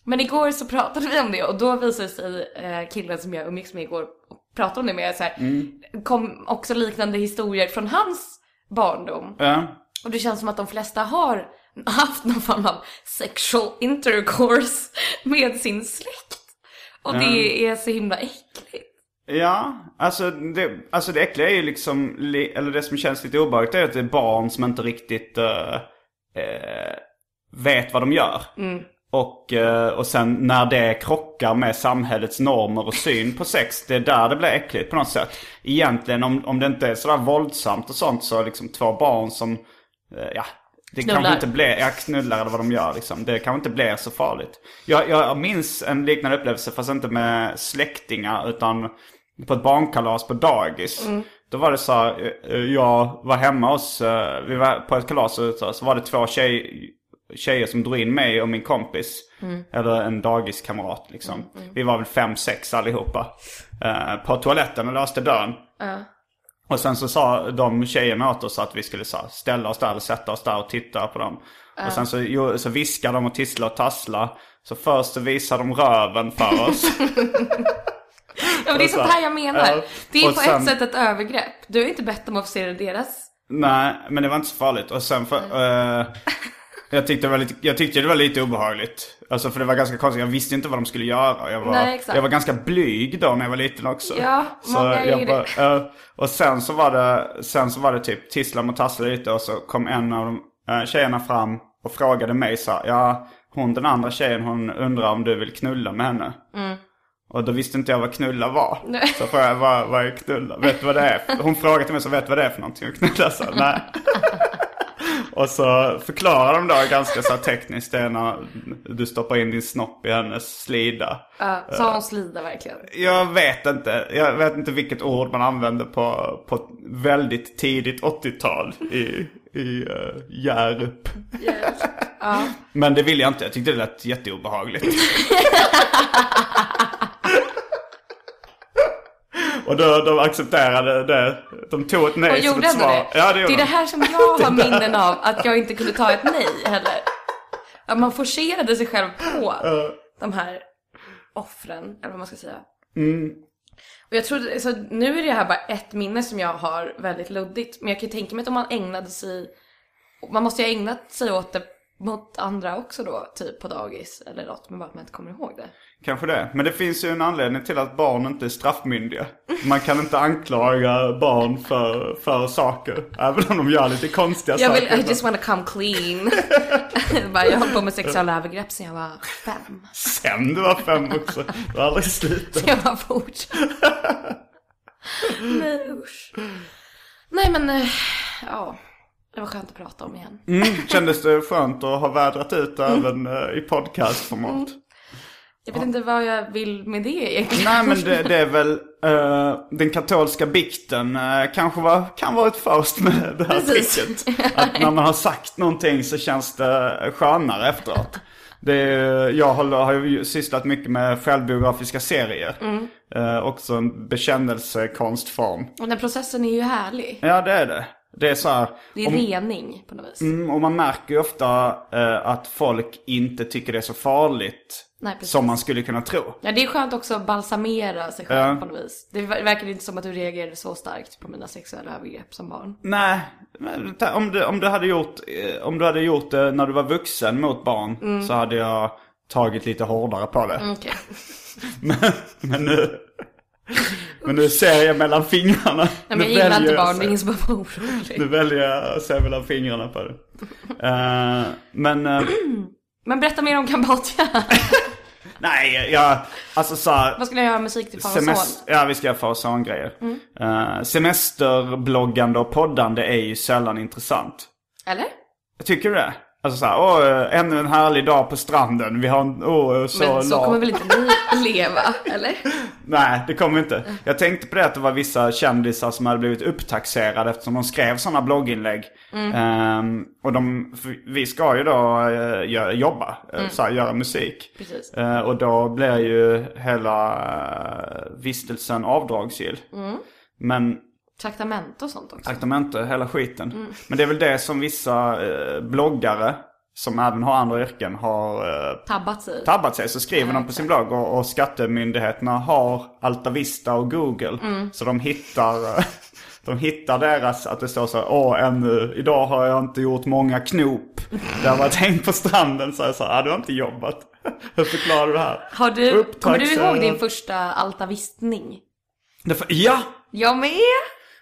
Men igår så pratade vi om det och då visade sig eh, killen som jag umgicks med igår och pratade om det med så här, kom också liknande historier från hans barndom. ja. Och det känns som att de flesta har haft någon form av sexual intercourse *laughs* med sin släkt. Och det är så himla äckligt. Ja, alltså det, alltså det äckliga är ju liksom, li- eller det som känns lite obehagligt är att det är barn som inte riktigt eh, eh, vet vad de gör. Och, eh, och sen när det krockar med samhällets normer och syn på sex, det är där det blir äckligt på något sätt. Egentligen om, om det inte är sådär våldsamt och sånt så liksom två barn som, ja, det Knullar. kanske inte blir, ja knullar eller vad de gör liksom. Det kanske inte blir så farligt. Jag, jag minns en liknande upplevelse fast inte med släktingar utan på ett barnkalas på dagis. Då var det så här, eh, jag var hemma hos, eh, vi var på ett kalas och så, så var det två tjej, tjejer som drog in mig och min kompis. Eller en dagiskamrat liksom. Vi var väl fem, sex allihopa. Eh, på toaletten och låste dörren. Och sen så sa de tjejerna åt oss att vi skulle så här, ställa oss där eller sätta oss där och titta på dem. Och sen så, så viskade de och tisslade och tasslade. Så först så visade de röven för oss. *laughs* *laughs* Ja, men det är Och så- sånt här jag menar. ja. Det är på sen- ett sätt ett övergrepp. Du har inte bett om att se deras. Nej, men det var inte så farligt. Och sen för... eh, jag, tyckte det var lite, jag tyckte det var lite obehagligt. Alltså för det var ganska konstigt. Jag visste inte vad de skulle göra. Jag var, Nej, jag var ganska blyg då när jag var liten också. Ja, många är jag bara, eh, Och sen så var det, sen så var det typ tissla och tassla lite. Och så kom en av de uh, tjejerna fram och frågade mig så här, Ja, hon den andra tjejen hon undrar om du vill knulla med henne. Och då visste inte jag vad knulla var. Nej. Så frågade jag, vad, vad är knulla? Vet du vad det är? Hon frågade mig så vet du vad det är för någonting? Och knulla så, nej. *laughs* Och så förklarar de då ganska så tekniskt det är när du stoppar in din snopp i hennes slida. Ja, har hon slida verkligen. Jag vet inte. Jag vet inte vilket ord man använde på, på väldigt tidigt 80-tal i, i uh, Hjärup. Ja. Men det ville jag inte. Jag tyckte det lät jätteobehagligt. *laughs* Och då, de accepterade det. De tog ett nej Och som ett svar. det. Ja, det det är det de. här som jag har minnen av att jag inte kunde ta ett nej heller. Att man forcerade sig själv på de här offren, eller vad man ska säga. Mm. Och jag tror, så nu är det här bara ett minne som jag har väldigt luddigt. Men jag kan ju tänka mig att om man ägnade sig, man måste ju ha ägnat sig åt det mot andra också då, typ på dagis eller något, men bara att man inte kommer ihåg det. Kanske det. Men det finns ju en anledning till att barn inte är straffmyndiga. Man kan inte anklaga barn för, för saker. Även om de gör lite konstiga Jag saker. vill, I just wanna come clean. *laughs* bara, jag hållit på med sexuella övergrepp sedan jag var fem. Sen du var fem också. Du har aldrig slutat. Jag bara fortsätter. *laughs* Nej usch. Nej men, eh, ja. Det var skönt att prata om igen. Mm, kändes det skönt att ha vädrat ut även eh, i podcastformat? Jag vet inte vad jag vill med det egentligen. Nej men det, det är väl eh, den katolska bikten uh, kanske var, kan vara ett först med det här Precis. tricket. Att när man har sagt någonting så känns det skönare efteråt. Det är, jag håller, har ju sysslat mycket med självbiografiska serier. Eh, också en bekännelsekonstform. Och den processen är ju härlig. Ja det är det. Det är så här, Det är om- rening på något vis. Mm, och man märker ju ofta eh, att folk inte tycker det är så farligt Nej, som man skulle kunna tro. Ja, det är skönt också att balsamera sig själv Ja. på något vis. Det ver- verkar inte som att du reagerade så starkt på mina sexuella övergrepp som barn. Nej, om du, om, du hade gjort, eh, om du hade gjort det när du var vuxen mot barn Mm. så hade jag tagit lite hårdare på det. Okej. *laughs* Men, men, nu, *laughs* men nu ser jag mellan fingrarna. Nej, men jag gillar inte barn, det är ingen som behöver vara orolig. Nu väljer jag att se mellan fingrarna på det. Eh, men... eh, *clears throat* Men berätta mer om Kambodja. *laughs* nej, jag... Alltså så här, Vad skulle jag göra musik till far och son? Ja, vi ska göra far och son-grejer. Eh, semesterbloggande och poddande är ju sällan intressant. Eller? Tycker du det? Alltså såhär, åh, eh, ännu en härlig dag på stranden. Vi har en, åh, så Men så lag. kommer väl inte ni *laughs* leva, eller? *laughs* Nej, det kommer inte. Jag tänkte på det att det var vissa kändisar som hade blivit upptaxerade eftersom de skrev sådana blogginlägg. Ehm, och de, vi ska ju då eh, göra, jobba, mm. såhär, göra musik. Eh, och då blir ju hela uh, vistelsen avdragsgill. Men Traktamente och sånt också. traktamente, hela skiten. Men det är väl det som vissa eh, bloggare, som även har andra yrken, har eh, Tabbat sig. tabbat sig. Så skriver de på sin blogg och, och skattemyndigheterna har Altavista och Google. Så de hittar, eh, *laughs* de hittar deras, att det står så åh ännu, idag har jag inte gjort många knop. Det har varit häng på stranden. Så jag sa, ah, du har inte jobbat. *laughs* Hur förklarar du det här? Har du, kommer du ihåg din första altavistning? Ja! Jag med!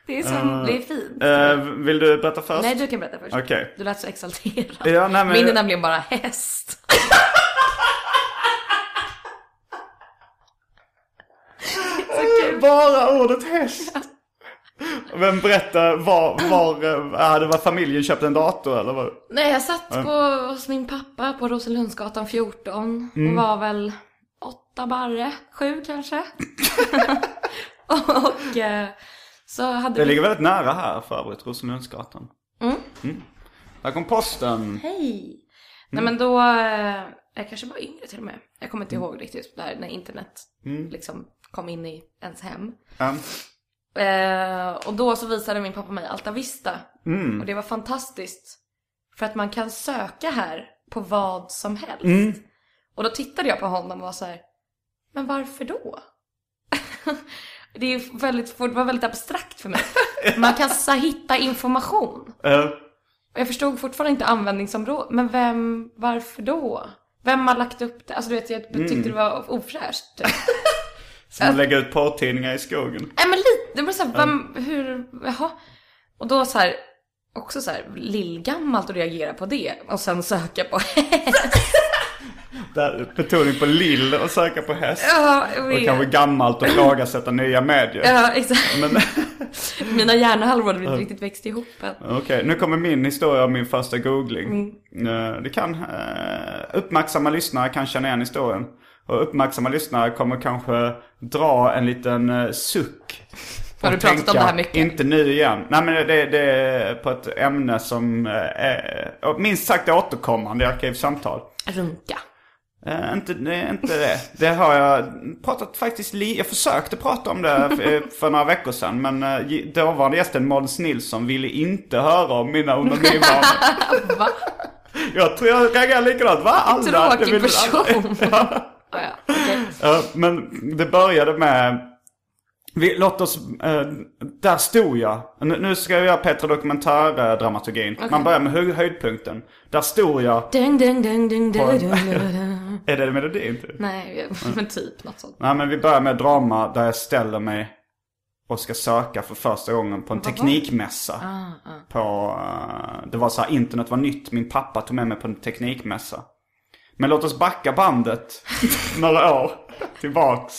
Det är, som, det är fint. Eh, vill du berätta först? Nej, du kan berätta först. Okej. Du lät så exalterad. Ja, nej, men- Min är nämligen bara häst. Bara ordet häst. Vem berättar var, var, äh, det var familjen köpte en dator eller vad? Nej, jag satt på, hos min pappa på Roselundsgatan 14 Mm. och var väl åtta barre, sju kanske. *laughs* och eh, så hade Det vi... ligger väldigt nära här för övrigt, Rosenlundsgatan. Mm. Där kom posten. Hej! Nej men då, eh, jag kanske var yngre till och med. Jag kommer inte Mm. ihåg riktigt där när internet liksom kom in i ens hem. Eh, och då så visade min pappa mig Alta Vista. Mm. Och det var fantastiskt. För att man kan söka här på vad som helst. Mm. Och då tittade jag på honom och var så här, men varför då? *laughs* det, är väldigt, det var väldigt abstrakt för mig. *laughs* Man kan så här, hitta information. Och jag förstod fortfarande inte användningsområdet. Men vem, varför då? Vem har lagt upp det? Alltså du vet, jag Mm. tyckte det var ofräscht. *laughs* som att lägga ut porrtidningar i skogen. Nej men lite, det var såhär, vem, hur, jaha. Och då så här, också så här lillgammalt att reagera på det. Och sen söka på *laughs* Där, betoning på lill och söka på häst. Ja, Och kanske gammalt och ifrågasätta nya medier. Ja, exakt. Men *laughs* Mina hjärnhalvor hade inte riktigt växt ihop än. okej, nu kommer min historia om min första googling. Mm. Eh, Det kan, eh, uppmärksamma lyssnare kan känna igen historien. Och uppmärksamma lyssnare kommer kanske dra en liten eh, suck. Har du pratat om det här mycket? Inte nu igen. Nej men det, det är på ett ämne som är minst sagt återkommande i Arkivsamtal. Runka. Eh, inte, inte det. Det har jag pratat faktiskt li- Jag försökte prata om det för, för några veckor sedan. Men uh, dåvarande gästen Måns Nilsson ville inte höra om mina onanivanor. *laughs* Va? jag tror jag reagerade likadant. Va? Alla? Tråkig vill person. *laughs* Ja, ja, okej. Ja, men det började med... Vi, låt oss... eh, där stod jag. Nu, nu ska jag göra Petra Dokumentär-dramaturgin. Man börjar med hö- höjdpunkten. Där stod jag. Dun, dun, dun, dun, dun, dun, dun. Är det melodin? Typ? Nej, *laughs* men typ något sånt. Nej men vi börjar med drama där jag ställer mig och ska söka för första gången på en teknikmässa. På, eh, det var så här, internet var nytt. Min pappa tog med mig på en teknikmässa. Men låt oss backa bandet *laughs* några år tillbaks.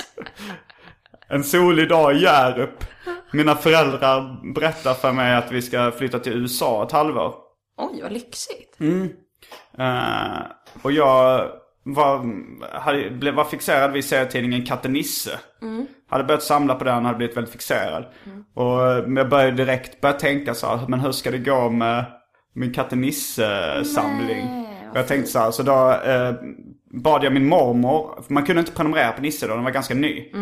En solig dag i Hjärup. Mina föräldrar berättar för mig att vi ska flytta till USA ett halvår. Oj, vad lyxigt. Eh, och jag var, hade, blev, var fixerad vid serietidningen Katte Nisse. Hade börjat samla på den och hade blivit väldigt fixerad. Och eh, jag började direkt börja tänka så här, men hur ska det gå med min Katte Nisse-samling? Och jag tänkte så här, så då eh, bad jag min mormor, för man kunde inte prenumerera på Nisse då, den var ganska ny.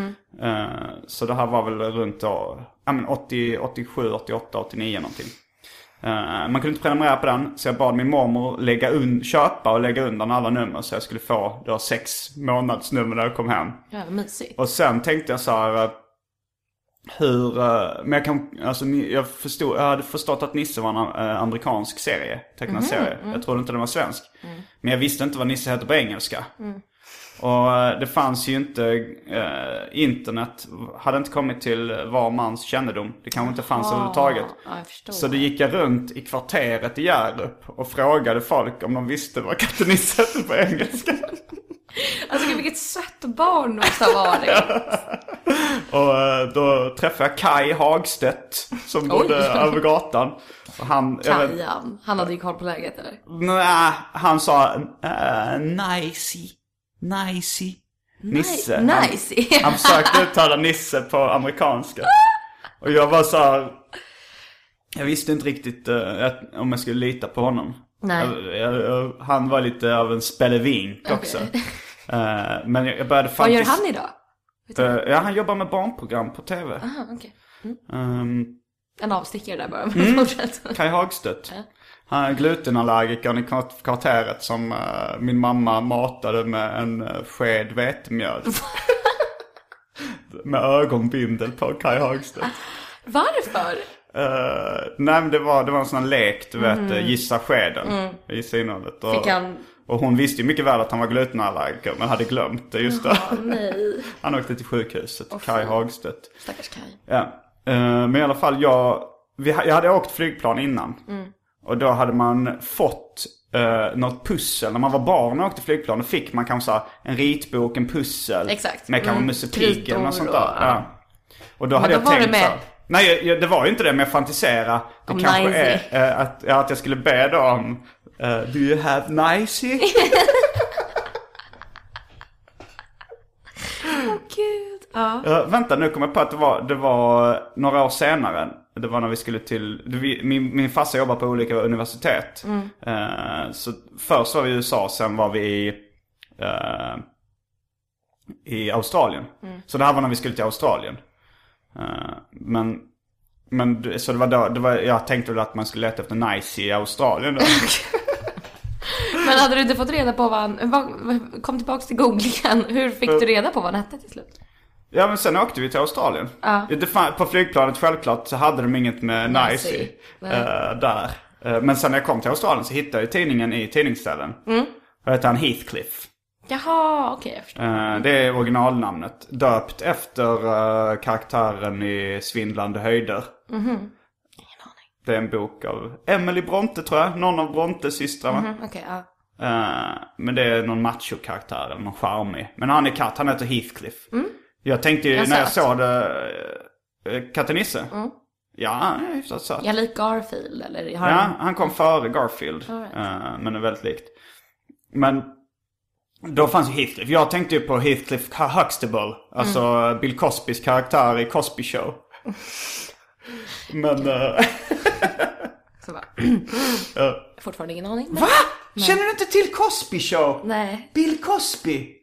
Eh, så det här var väl runt då, ja men 80, 87, 88, 89 någonting. Eh, man kunde inte prenumerera på den, så jag bad min mormor lägga un- köpa och lägga undan alla nummer så jag skulle få då sex månadsnummer när jag kom hem. Ja, mysigt. Och sen tänkte jag så här. eh, Hur, eh, men jag kan, alltså jag förstod, jag hade förstått att Nisse var en amerikansk serie, tecknad serie. Jag trodde inte den var svensk. Men jag visste inte vad Nisse hette på engelska. Och eh, det fanns ju inte, eh, internet hade inte kommit till var mans kännedom. Det kanske inte fanns överhuvudtaget. Jag förstår. Så det gick jag runt i kvarteret i Hjärup och frågade folk om de visste vad katten Nisse hette på engelska. *laughs* Alltså vilket sött barn måste ha varit. *laughs* Och eh, då träffade jag Kai Hagstedt som bodde över gatan. Och han, Kajan. Han hade ju koll på läget eller? Nej, han sa uh, nicey, nicey. Nisse. Nice. Han, *laughs* han försökte uttala Nisse på amerikanska. Och jag var så här, Jag visste inte riktigt att- om jag skulle lita på honom. Nej. Jag, jag, jag, han var lite av en spelevink också. Eh, men jag, jag började Vad gör faktiskt... han idag? Eh, ja, han jobbar med barnprogram på tv. Aha, okej. Ehm, En avstickare där bara. Mm. *laughs* Kai Hagstedt. Han glutenallergikern i kvart- kvarteret som eh, min mamma matade med en uh, sked vetemjöl. *laughs* med ögonbindel på Kai Hagstedt. Varför? Uh, nej men det var, det var en sån här lek, du vet, eh, gissa skeden. Gissa innehållet. Och, Mm. Fick han- och hon visste ju mycket väl att han var glutenallergiker men hade glömt det just då. Nej. *laughs* Han åkte till sjukhuset, Kai Hagstedt. Stackars Kaj. Ja, eh, men i alla fall jag, vi, jag hade åkt flygplan innan. Mm. Och då hade man fått uh, något pussel. När man var barn och åkte flygplan då fick man kanske så här en ritbok, en pussel. Exakt. Med kanske Mm. Eller något sånt där. Och- Ja. Och då hade då jag tänkt med. så här, Nej, jag- det var ju inte det, men jag fantiserade. Det Om kanske Nicey. är eh, att, att jag skulle be då om eh, Do you have nicey? *laughs* Gud. Ja. Uh, vänta, nu kommer jag på att det var, det var några år senare. Det var när vi skulle till, min, min farsa jobbar på olika universitet. Eh, så först var vi i USA, sen var vi i, eh, i Australien. Så det här var när vi skulle till Australien. Eh, men, men så det var då, det var, jag tänkte väl att man skulle leta efter nice i Australien då. *laughs* Men hade du inte fått reda på vad han... Kom tillbaks till googlingen. Hur fick du reda på vad han hette till slut? Ja men sen åkte vi till Australien. Ja. På flygplanet självklart så hade de inget med Nice i, eh, där. Eh, men sen när jag kom till Australien så hittade jag tidningen i tidningsställen. Mm. Då hette han Heathcliff. Jaha, okej jag förstår. Eh, det är originalnamnet. Döpt efter karaktären i Svindlande höjder. Mhm. Det är en bok av Emily Bronte tror jag. Någon av Bronte-systrarna. Mm, Okej, ja. Eh, men det är någon macho-karaktär eller någon charmig. Men han är katt, han heter Heathcliff. Jag tänkte ju Jag när jag såg det, uh, Katte Nisse. Ja, han är hyfsat söt. Jag lik Garfield eller har Ja, han... han kom före Garfield. Right. eh, men är väldigt likt. Men då fanns ju Heathcliff. Jag tänkte ju på Heathcliff Huxtable. Alltså Mm. Bill Cosbys karaktär i Cosby Show. *laughs* men... eh, *laughs* Så bara, ja. fortfarande ingen aning. Va? Känner du inte till Cosby Show? Nej. Bill Cosby?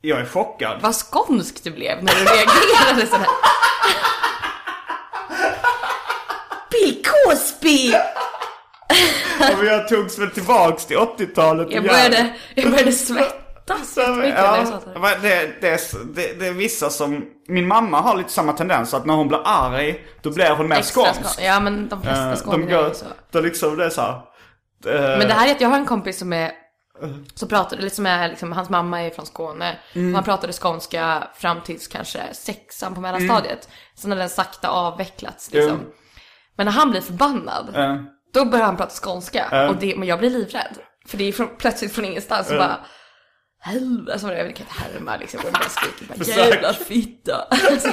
Jag är chockad. Vad skånsk du blev när du reagerade sådär. Bill Cosby! Och jag togs väl tillbaks till 80-talet Jag började, jag började svettas Så, jättemycket när jag sa ja, det. det, det, är, det, det är vissa som... Min mamma har lite samma tendens att när hon blir arg, då blir hon mer skånsk. Ja men de flesta Eh, skåningar är så. då liksom det är så här, eh, Men det här är att jag har en kompis som är så pratade, liksom liksom, hans mamma är från Skåne. Mm. Och han pratade skånska fram tills kanske sexan på mellanstadiet. Sen har den sakta avvecklats liksom. Jo. Men när han blir förbannad, eh, då börjar han prata skånska. Och det, men jag blir livrädd. För det är från, plötsligt från ingenstans så bara Helvete, alltså, jag kan inte härma liksom. Och bara skriker bara jävla fitta. *laughs* alltså,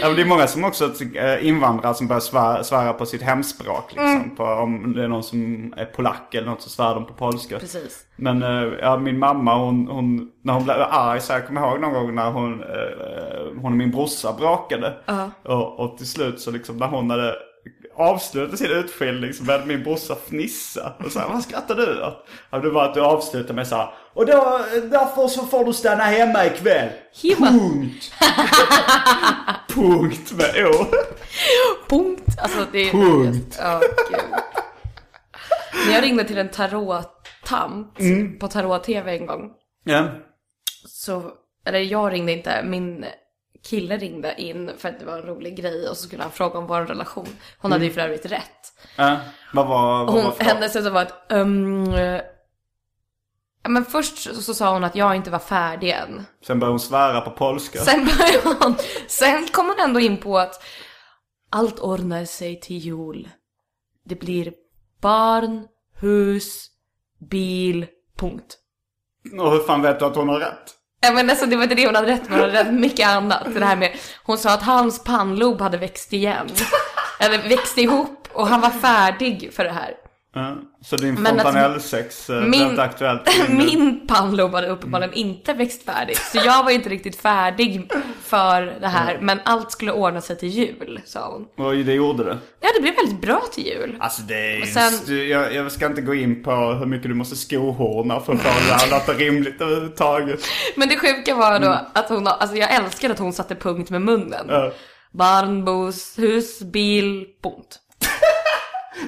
ja, men det är många som också eh, invandrare som börjar svära, svära på sitt hemspråk. Liksom. Mm. På, om det är någon som är polack eller något så svär de på polska. Precis. Men eh, ja, min mamma hon, hon, när hon blev arg så jag kommer ihåg någon gång när hon, eh, hon och min brorsa bråkade. Och, och till slut så liksom när hon hade avslutat sin utskiljning så började min brorsa fnissa. Och så här, vad skrattar du åt? Ja, det var att du avslutade med så här, och då, därför så får du stanna hemma ikväll. Hiva. Punkt. *laughs* Punkt med å. Punkt. Alltså det är Punkt. Ja, gud. När jag ringde till en tarot-tant Mm. på tarot-tv en gång. Ja. Så, eller jag ringde inte, min kille ringde in för att det var en rolig grej och så skulle han fråga om vår relation. Hon hade ju för övrigt rätt. ja. Vad var, vad Hon, var hennes sätt var att, um, men först så, så sa hon att jag inte var färdig än. Sen började hon svära på polska. Sen började hon, sen kom hon ändå in på att allt ordnar sig till jul. Det blir barn, hus, bil, punkt. Och hur fan vet du att hon har rätt? Ja, men alltså, det var inte det hon hade rätt med, hon hade rätt mycket annat. Det här med, hon sa att hans pannlob hade växt igen. *laughs* Eller växt ihop och han var färdig för det här. Så din att- fontanellsex Min- blev inte aktuellt? *laughs* Min pannlob hade uppenbarligen inte växt färdigt. Så jag var inte riktigt färdig för det här. Men allt skulle ordna sig till jul, sa hon. Och det gjorde det? Ja, det blev väldigt bra till jul. Alltså det är... Sen- jag, jag ska inte gå in på hur mycket du måste skohorna för att få det här låta rimligt överhuvudtaget. Men det sjuka var då att hon, alltså jag älskade att hon satte punkt med munnen. Ja. Barn, buss, hus, bil, punkt. *laughs*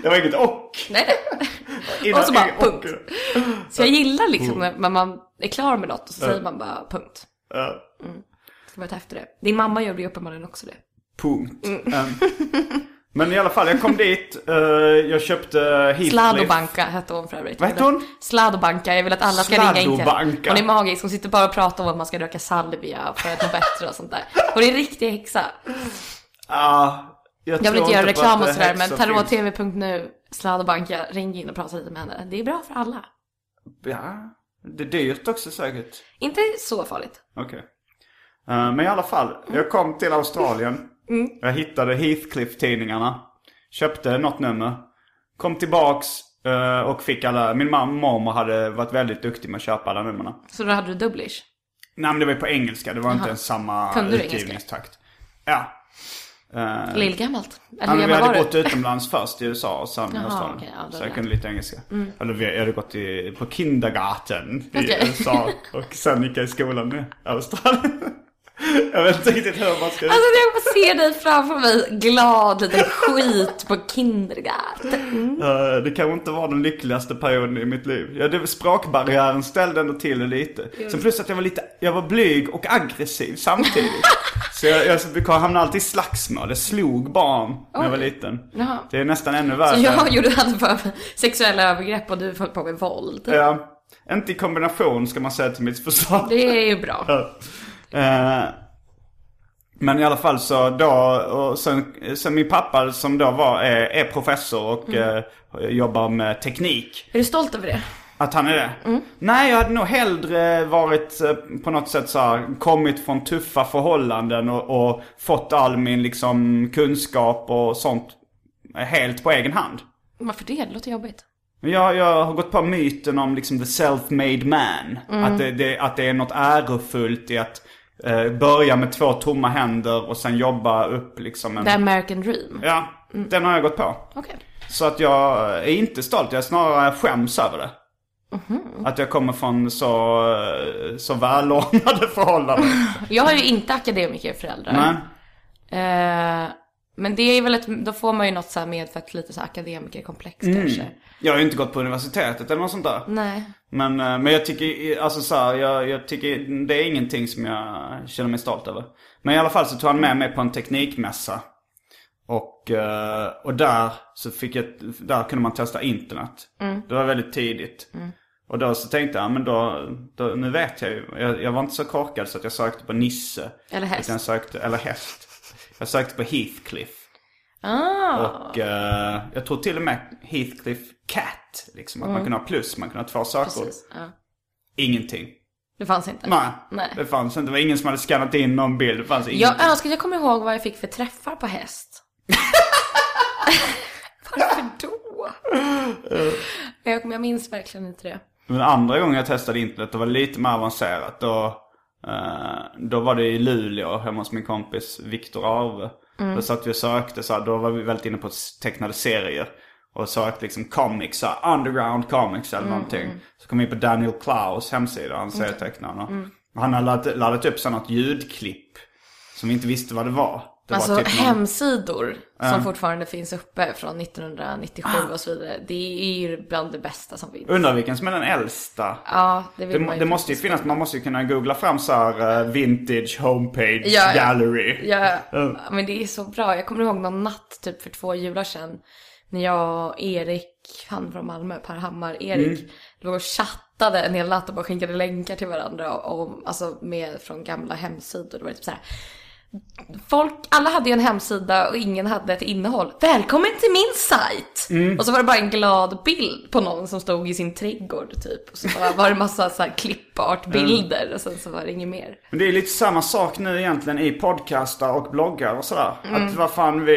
Det var inget och. Nej, nej. Innan- Och så bara och. punkt. Så jag gillar liksom när man är klar med något och så säger man bara punkt. Ja, Ska bara ta efter det. Din mamma gjorde ju uppenbarligen också det. punkt. Mm. Ehm, men i alla fall, jag kom dit. eh, jag köpte Heathcliff. Sladobanka hette hon för övrigt. Vad hette hon? Sladobanka, jag vill att alla ska ringa in till henne. Hon är magisk, hon sitter bara och pratar om att man ska röka salvia för att må bättre och sånt där. Hon är en riktig häxa. Ah, jag, Jag vill inte göra reklam och sådär men tarottv.nu, Sladobanka, ring in och prata lite med henne. Det är bra för alla. Ja, det är dyrt också säkert. Inte så farligt. Okej. Eh, men i alla fall, jag kom till Australien. Mm. Jag hittade Heathcliff-tidningarna. Köpte något nummer. Kom tillbaks eh, och fick alla... Min mamma och mormor hade varit väldigt duktig med att köpa alla numren. Så då hade du dubblish? Nej men det var ju på engelska, det var inte ens samma Kunde du engelska? utgivningstakt. Ja. Uh, Lillgammalt? Ja, Eller men vi hade gått utomlands först i USA och sen i Australien. okej, ja, så jag kunde lite engelska. Eller vi, hade gått i, på kindergarten i Okej. USA *laughs* och sen gick jag i skolan i Australien. Jag vet inte riktigt hur man ska... Alltså jag bara ser dig framför mig, glad liten skit på kindergarten. Eh, det kanske inte var den lyckligaste perioden i mitt liv. Ja, det, språkbarriären ställde ändå till det lite. Sen plus att jag var lite, jag var blyg och aggressiv samtidigt. *laughs* så jag, jag hamnade alltid i slagsmål. Jag slog barn när jag var liten. Jaha. Det är nästan ännu värre. Så jag gjorde hade för sexuella övergrepp och du höll på med våld. Ja, inte i kombination ska man säga till mitt försvar. Det är ju bra. Eh, men i alla fall så då, och sen, sen min pappa som då var, är, är professor och Mm. eh, jobbar med teknik. Är du stolt över det? Att han är det? Mm. Nej, jag hade nog hellre varit eh, på något sätt så här, kommit från tuffa förhållanden och, och fått all min liksom kunskap och sånt helt på egen hand. Varför det? Det låter jobbigt. Jag, jag har gått på myten om liksom the self-made man. Mm. Att, det, det, att det är något ärofullt i att eh, börja med två tomma händer och sen jobba upp liksom en... The American Dream. Ja, den har jag gått på. Okej. Så att jag är inte stolt, jag snarare skäms över det. Mhm. Att jag kommer från så, så välordnade *laughs* förhållanden. Jag har ju inte akademikerföräldrar. Nej. Eh, men det är väl ett, då får man ju något så här medfött lite så akademikerkomplex Mm. kanske. Jag har ju inte gått på universitetet eller något sånt där. Nej. Men, eh, men jag tycker, alltså så här, jag, jag tycker det är ingenting som jag känner mig stolt över. Men i alla fall så tog han med mig på en teknikmässa. Och, eh, och där så fick jag, där kunde man testa internet. Det var väldigt tidigt. Och då så tänkte jag, men då, då nu vet jag ju. Jag, jag var inte så korkad så att jag sökte på Nisse. Eller häst. Utan jag sökte, eller häst. Jag sökte på Heathcliff. Ah. Och eh, jag tror till och med Heathcliff Cat. Liksom, att man kunde ha plus, man kunde ha två sökord. Precis. Ja. Ingenting. Det fanns inte. Nej, Nej. det fanns inte. Det var ingen som hade skannat in någon bild. Det fanns ingenting. Jag önskar jag kommer ihåg vad jag fick för träffar på häst. *laughs* Varför då? jag, jag minns verkligen inte det. Men andra gången jag testade internet, det var lite mer avancerat. Då, eh, då var det i Luleå, hemma hos min kompis Viktor Arve. Då satt vi och sökte, så här, då var vi väldigt inne på tecknade serier. Och sökte liksom comics, så här, underground comics eller någonting. Så kom vi in på Daniel Klaus hemsida, han serietecknaren. Och Han hade laddat, laddat upp något ljudklipp. Som vi inte visste vad det var. Alltså var typ någon- hemsidor som fortfarande finns uppe från 1997 Ah. och så vidare. Det är ju bland det bästa som finns. Undrar vilken som är den äldsta. Ja, det vill Det, man ju det måste ju finnas, man måste ju kunna googla fram så här eh, vintage homepage Ja, gallery. Ja, Mm. men det är så bra. Jag kommer ihåg någon natt typ för två jular sedan. När jag och Erik, han från Malmö, Per Hammar, Erik, Mm. låg och chattade en hel natt och bara skickade länkar till varandra. Och, alltså med från gamla hemsidor. Det var typ så här. Folk, alla hade ju en hemsida och ingen hade ett innehåll. Välkommen till min sajt! Och så var det bara en glad bild på någon som stod i sin trädgård typ. Och så var det massa så här klippartbilder och sen så var det inget mer. Men det är lite samma sak nu egentligen i podcastar och bloggar och sådär. Att vad fan vi...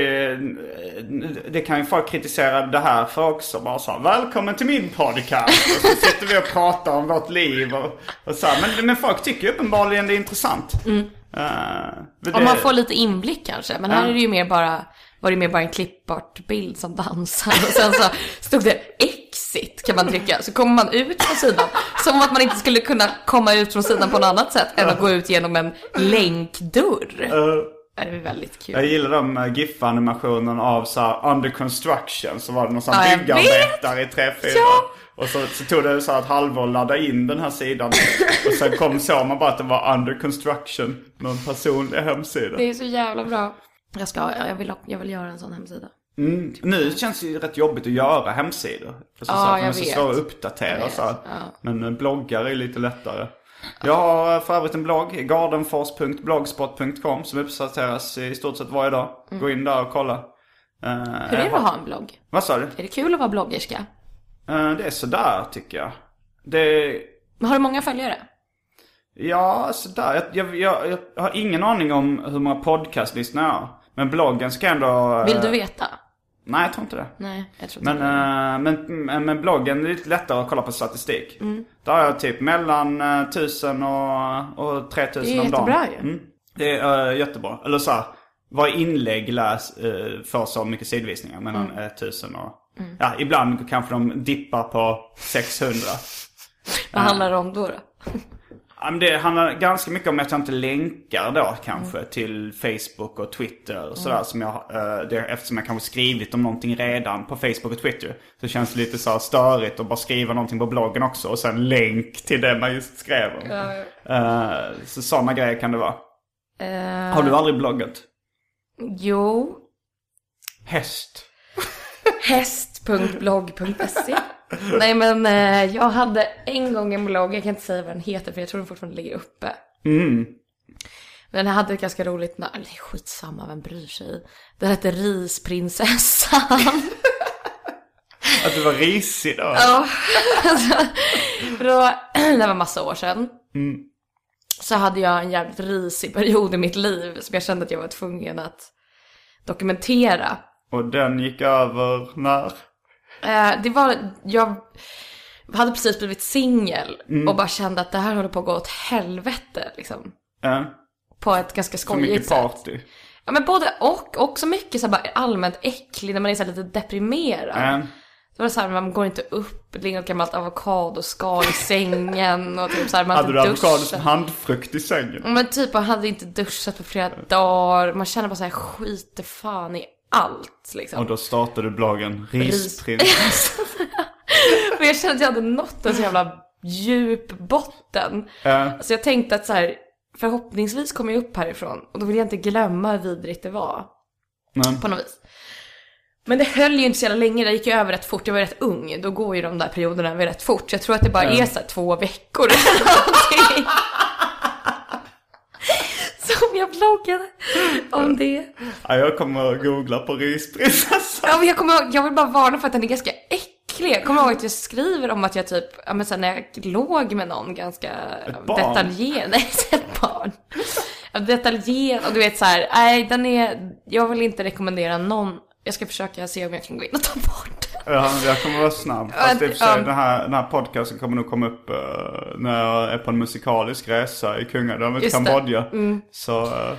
Det kan ju folk kritisera det här för också. Bara så här, välkommen till min podcast. Och så sitter vi och pratar om vårt liv och, och så här. Men, men folk tycker ju uppenbarligen det är intressant. Eh, men Om man får lite inblick kanske. Men här är det ju mer bara, var det mer bara en klippbart bild som dansar. Och sen så stod det exit kan man trycka. Så kommer man ut från sidan. Som att man inte skulle kunna komma ut från sidan på något annat sätt än att gå ut genom en länkdörr. Eh, Det är väldigt kul. Jag gillar de uh, GIF-animationen av så under construction. Så var det någon sån Ja, byggarbetare i tre, fyra. Ja. Och så, så tog det så här ett halvår att ladda in den här sidan. Och sen kom såg man bara att det var under construction. Någon personlig hemsida. Det är så jävla bra. Jag ska, jag vill, jag vill göra en sån hemsida. Mm. Nu känns det ju rätt jobbigt att göra hemsidor. För så, Ja, så att de är så svåra att uppdatera. Så ja. Men eh, bloggar är lite lättare. Jag har eh, för övrigt en blogg, gardenfors.blogspot.com som uppdateras i stort sett varje dag. Gå in där och kolla. Eh, Mm. Hur är det att ha en blogg? Vad sa du? Är det kul att vara bloggerska? Eh, det är sådär tycker jag. Det... Har du många följare? Ja, sådär. Jag, jag, jag, jag har ingen aning om hur många podcastlyssnare jag har. Men bloggen ska ändå... eh, Vill du veta? Nej, jag tror inte det. Nej, jag tror inte Men, det. eh, men, men, men bloggen är lite lättare att kolla på statistik. Mm. Där har jag typ mellan uh, 1000 och, och 3000 Det är om dagen. jättebra ju. Mm. Det är eh, jättebra. Eller så här, varje inlägg läs, uh, får så mycket sidvisningar. Mellan Mm. uh, 1000 och... Ja, ibland kanske de dippar på 600. Vad handlar det om då? då? *laughs* Ja, men det handlar ganska mycket om att jag inte länkar då kanske Mm. till Facebook och Twitter och sådär. Som jag, eh, det, eftersom jag kanske skrivit om någonting redan på Facebook och Twitter. Så känns det lite så här störigt att bara skriva någonting på bloggen också. Och sen länk till det man just skrev om. Eh, så sådana grejer kan det vara. Eh, Har du aldrig bloggat? Jo. Häst. Häst.blogg.se Nej men eh, jag hade en gång en blogg, jag kan inte säga vad den heter för jag tror den fortfarande ligger uppe. Mm. Men den hade ett ganska roligt namn, är skitsamma, vem bryr sig? Den hette Risprinsessan. Att du var risig då. Ja, alltså, *laughs* för då, *clears throat* det var massa år sedan. Så hade jag en jävligt risig period i mitt liv som jag kände att jag var tvungen att dokumentera. Och den gick över när? Eh, det var, jag hade precis blivit singel och bara kände att det här håller på att gå åt helvete liksom. Eh, På ett ganska mycket skojigt sätt. party. Ja men både och, också mycket så här, bara allmänt äcklig när man är så lite deprimerad. Eh, Så var det så här, man går inte upp, det ligger något gammalt avokadoskal i sängen *laughs* och typ så här, man hade du avokado som handfrukt i sängen? Men typ man hade inte duschat på flera dagar, man känner bara så här skiter fan i allt liksom. Och då startade du bloggen Risprins. *laughs* Men jag kände att jag hade nått en så jävla djup botten. Eh, Så jag tänkte att så här, förhoppningsvis kommer jag upp härifrån och då vill jag inte glömma hur vidrigt det var. men, På något vis. Men det höll ju inte så jävla länge, det gick ju över rätt fort. Jag var rätt ung, då går ju de där perioderna över rätt fort. Så jag tror att det bara är så två veckor eller *laughs* någonting. Som jag bloggade om det. ja, jag kommer att googla på risprinsessan. Ja, men jag, kommer jag vill bara varna för att den är ganska äcklig. Jag kommer ihåg att jag skriver om att jag typ, ja men sen när jag låg med någon ganska barn? detaljerat, nej ett barn. Ja, *laughs* Detaljerat, och du vet så här, nej den är, jag vill inte rekommendera någon, jag ska försöka se om jag kan gå in och ta bort den. Ja, jag kommer vara snabb. Fast i och för sig, den, här, den här podcasten kommer nog komma upp eh, när jag är på en musikalisk resa i kungadömet. Kambodja. Så uh,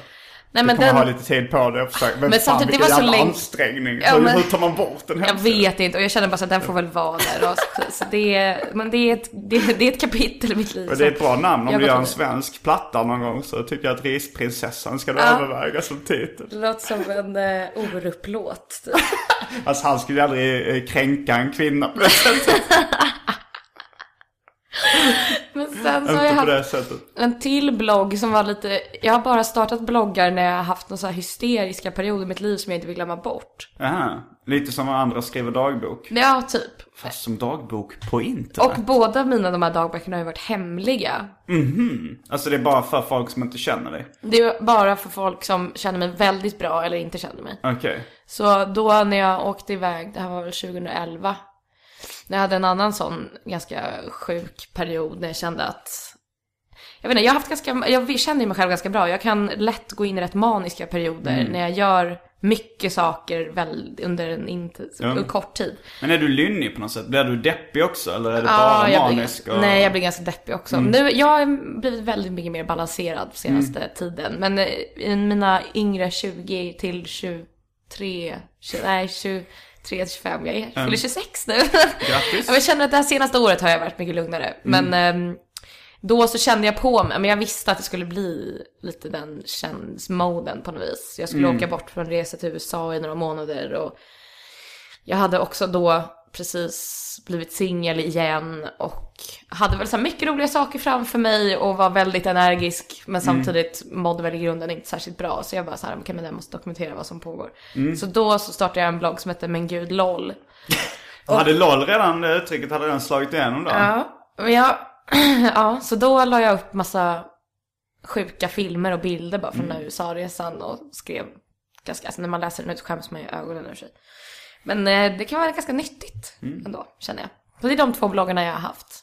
Nej jag men kommer den, ha lite tid på det. och försöka- Men, Men fan samtidigt, det vilken var så länge- ansträngning. Ja, men- hur tar man bort den jag hemsidan? vet inte och jag känner bara så att den får väl vara där. Och så, så det, men det är, ett, det, det är ett kapitel i mitt liv. Men det är ett bra namn. Om Jag du gör en svensk platta någon gång så tycker jag att Risprinsessan ska du Ja. överväga som titel. Det låter som en uh, Orup-låt. typ. *laughs* Alltså han skulle aldrig eh, kränka en kvinna *laughs* på det sättet. Men Men sen så har jag haft en till blogg som var lite... Jag har bara startat bloggar när jag har haft någon så här hysteriska period i mitt liv som jag inte vill glömma bort. Aha. Lite som andra skriver dagbok. Ja, typ. Fast som dagbok på internet. Och båda mina de här dagböckerna har ju varit hemliga. Alltså det är bara för folk som inte känner dig. Det är bara för folk som känner mig väldigt bra eller inte känner mig. Okej. Så då när jag åkte iväg, det här var väl 2011. Jag hade en annan sån ganska sjuk period när jag kände att jag vet inte, jag har haft ganska, jag känner mig själv ganska bra. Jag kan lätt gå in i rätt maniska perioder när jag gör mycket saker väl, under en inte, Ja. kort tid. Men är du lynnig på något sätt? Blir du deppig också? Eller är du Ja, bara jag blir, manisk? och- Nej, jag blir ganska deppig också. Nu, jag har blivit väldigt mycket mer balanserad på senaste tiden. Men eh, i mina yngre 20 till 23, 20, nej 23 till 25, jag är, fyller 26 nu. Grattis. *laughs* jag känner att det här senaste året har jag varit mycket lugnare. Men ehm, då så kände jag på mig, men jag visste att det skulle bli lite den känns-moden på något vis. Jag skulle åka bort från resa till USA i några månader och jag hade också då precis blivit singel igen och hade väl så mycket roliga saker framför mig och var väldigt energisk men samtidigt mådde väl i grunden inte särskilt bra. Så jag bara så här, okej men jag måste dokumentera vad som pågår. Så då så startade jag en blogg som heter Men Gud LOL. *laughs* Hade LOL redan, det uttrycket hade den slagit igenom då? Ja, men jag, *clears throat* ja, så då la jag upp massa sjuka filmer och bilder bara från här USA-resan och skrev ganska, alltså när man läser den ut skäms man i ögonen ur sig. Men eh, det kan vara ganska nyttigt ändå, känner jag. Så det är de två bloggarna jag har haft.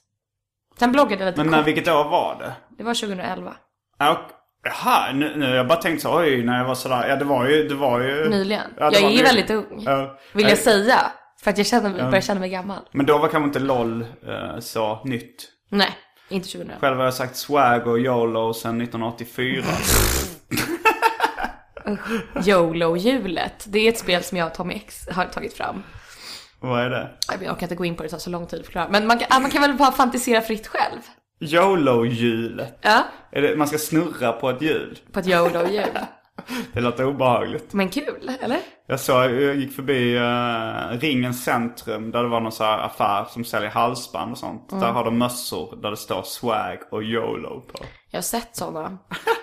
Sen bloggade jag lite Men när, kort. vilket år var det? Det var 2011. Ja, Jaha, nu, nu jag bara tänkt så, oj, när jag var sådär, ja det var ju, det var ju... Nyligen. Ja, jag är ju väldigt ung. Ja. Vill jag säga. För att jag känner mig, börjar känna mig gammal. Men då var kanske inte LOL eh, så nytt. Nej, inte 2011. Själv har jag sagt swag och YOLO sedan 1984. *laughs* YOLO-hjulet. Det är ett spel som jag och Tommy X har tagit fram. Vad är det? Jag orkar inte gå in på det, det tar så lång tid att förklara. Men man kan, man kan väl bara fantisera fritt själv? YOLO-hjulet. Ja, Är det, man ska snurra på ett hjul. på ett YOLO-hjul. *laughs* Det låter obehagligt. Men kul, eller? Jag såg, jag gick förbi uh, Ringens centrum där det var någon så här affär som säljer halsband och sånt. Där har de mössor där det står swag och YOLO på. Jag har sett sådana. *laughs*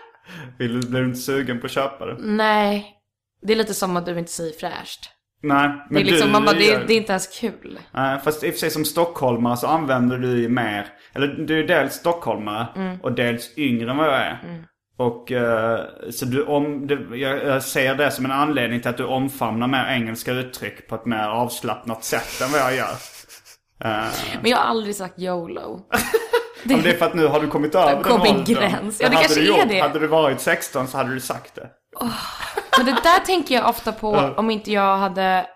Vill, blir du inte sugen på att köpa det? Nej. Det är lite som att du inte säger fräscht. Nej, men Det är liksom, du man bara, det, det är inte ens kul. Nej, fast i och för sig som stockholmare så använder du ju mer, eller du är dels stockholmare Mm. och dels yngre än vad jag är. Och eh, så du om, jag ser det som en anledning till att du omfamnar mer engelska uttryck på ett mer avslappnat sätt än vad jag gör. Eh, Men jag har aldrig sagt YOLO. *laughs* men det är för att nu har du kommit över den kom åldern. gräns. Ja, det hade kanske du är det. Hade du varit 16 så hade du sagt det. Men det där tänker jag ofta på *laughs* om inte jag hade...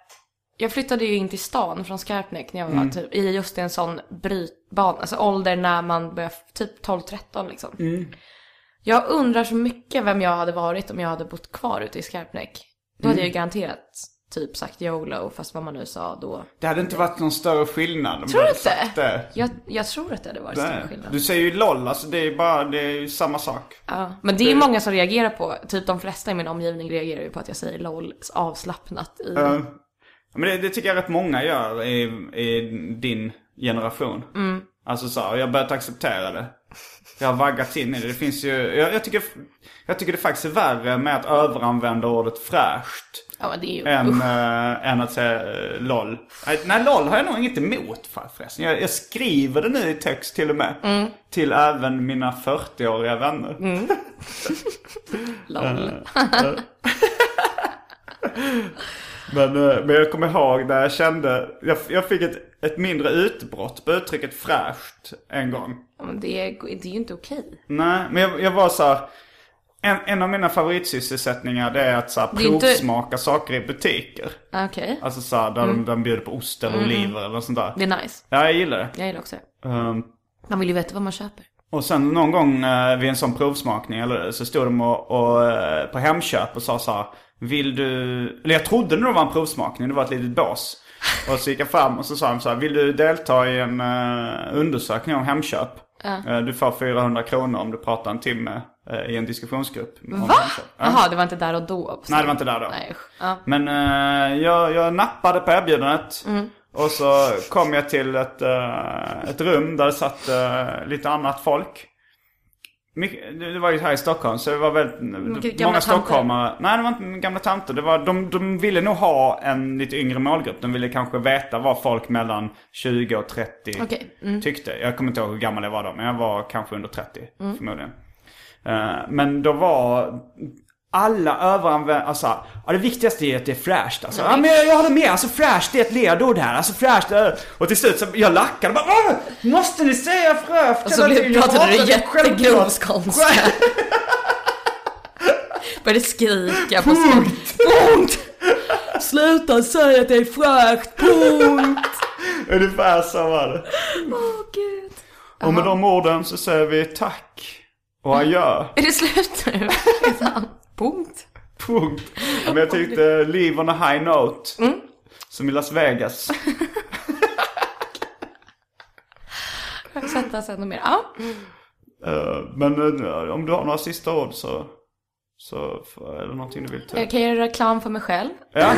Jag flyttade ju in till stan från Skarpnäck när jag var typ i just en sån brytbana, alltså ålder när man börjar typ 12-13 liksom. Jag undrar så mycket vem jag hade varit om jag hade bott kvar ute i Skarpnäck. Då hade jag ju garanterat typ sagt YOLO, fast vad man nu sa då. Det hade inte varit någon större skillnad om Tror du inte? det. Jag, jag tror att det hade varit stor Nej. skillnad. Du säger ju LOL, alltså det är bara, det är ju samma sak. Ja, men det är ju många som reagerar på, typ de flesta i min omgivning reagerar ju på att jag säger LOL avslappnat i... Ja. Men det, det tycker jag rätt många gör i, i din generation. Alltså så, jag har börjat acceptera det. Jag har vaggat in i det. Det finns ju, jag, jag, tycker, jag tycker det faktiskt är värre med att överanvända ordet fräscht. Ja men det är ju... Än, äh, än att säga äh, LOL. Nej, LOL har jag nog inget emot för- förresten. Jag, jag skriver det nu i text till och med. Till även mina 40-åriga vänner. *laughs* LOL. Men, eh, men jag kommer ihåg när jag kände, jag, jag fick ett, ett mindre utbrott på uttrycket fräscht en gång. Ja, men det, är, det är ju inte okej. Nej, men jag, jag var så här, en, en av mina favoritsysselsättningar det är att så här, Det är inte- provsmaka saker i butiker. Okej. Alltså så här, där de, de bjuder på ost eller oliver eller sånt där. Det är nice. Ja, jag gillar det. Jag gillar också det. Ehm, Man vill ju veta vad man köper. och sen någon gång eh, vid en sån provsmakning eller, så stod de och, och, eh, på Hemköp och sa så här, Vill du... Eller jag trodde det var en provsmakning, det var ett litet bås. Och så gick jag fram och så sa de så här, vill du delta i en eh, undersökning om Hemköp? Eh, du får 400 kronor om du pratar en timme i en diskussionsgrupp. Va? Hemköp. Ja. Jaha, det var inte där och då? Nej, det var inte där då. Nej, ja. Men eh, jag, jag nappade på erbjudandet. Mm. Och så kom jag till ett, eh, ett rum där det satt eh, lite annat folk. Mycket- Det var ju här i Stockholm så det var väldigt gamla många tanter? stockholmare. Nej det var inte gamla tanter. Det var, de, de ville nog ha en lite yngre målgrupp. De ville kanske veta vad folk mellan 20 och 30 Okej, mm. tyckte. Jag kommer inte ihåg hur gammal jag var då. Men jag var kanske under 30 Mm. förmodligen. Eh, men då var alla överanvändare, alltså ja, det viktigaste är att det är fräscht alltså. Ja men jag, jag håller med, alltså fräscht det är ett ledord här. Alltså fräscht. eh. Och till slut så jag lackade bara Åh, Måste ni säga fräscht Och så blev- pratade du hatar det, självklart." jättegrov Började skrika på punkt. punkt! Sluta säga att det är fräscht, punkt! *laughs* Ungefär så var det. Åh gud. Och med de orden så säger vi tack och adjö. Är det slut nu? Punkt. Punkt. Men jag tyckte leave on a high note. Mm. Som i Las Vegas. Sätta sig ännu mer. Ja. Eh, Men eh, om du har några sista ord så, så är det någonting du vill ta Jag kan göra reklam för mig själv. Ja.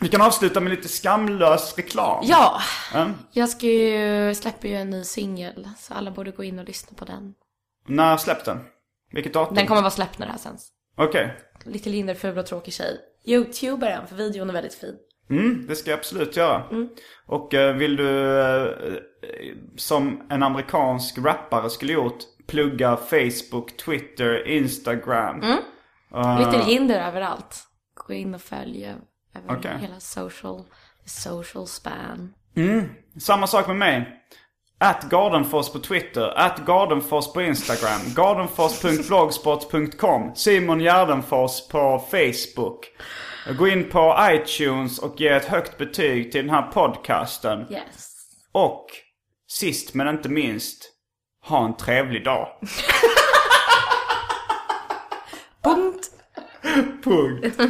Vi kan avsluta med lite skamlös reklam. Ja, Mm. jag ska ju, släpper ju en ny singel. Så alla borde gå in och lyssna på den. När släpps den? Vilket datum? Den kommer vara släppt när det här sänds. Okej. Lite Linder, ful och tråkig tjej. Youtube är den, för videon är väldigt fin. Mm, det ska jag absolut göra. Mm. Och eh, vill du, eh, som en amerikansk rappare skulle gjort, plugga Facebook, Twitter, Instagram. Mm. Eh, Lite Linder överallt. Gå in och följ över Okej. hela social, social span. Samma sak med mig. At Gardenfors på Twitter, at Gardenfors på Instagram, gardenfors.blogspot.com, Simon Gärdenfors på Facebook. Gå in på iTunes och ge ett högt betyg till den här podcasten. Yes. Och sist men inte minst, ha en trevlig dag. *laughs* Punkt. Punkt.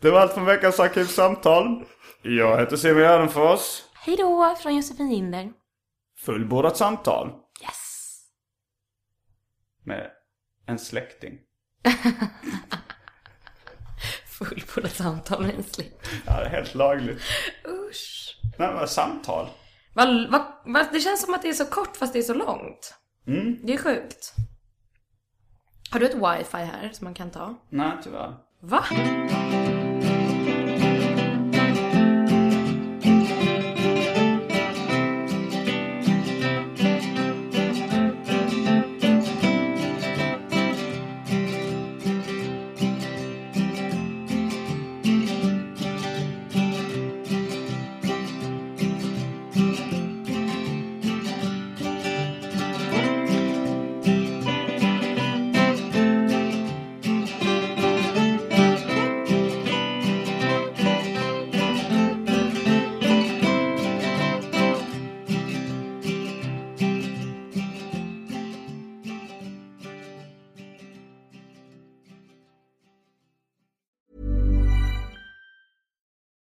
Det var allt från veckans Arkivsamtal. Jag heter Simon Gärdenfors. Hej då från Josefin Linder. Fullbordat samtal Yes. med en släkting. *laughs* Fullbordat samtal med en slick. Ja, det är helt lagligt. Usch. Nej, men samtal. Va, va, va, det känns som att det är så kort fast det är så långt. Det är sjukt. Har du ett wifi här som man kan ta? Nej, tyvärr. Va?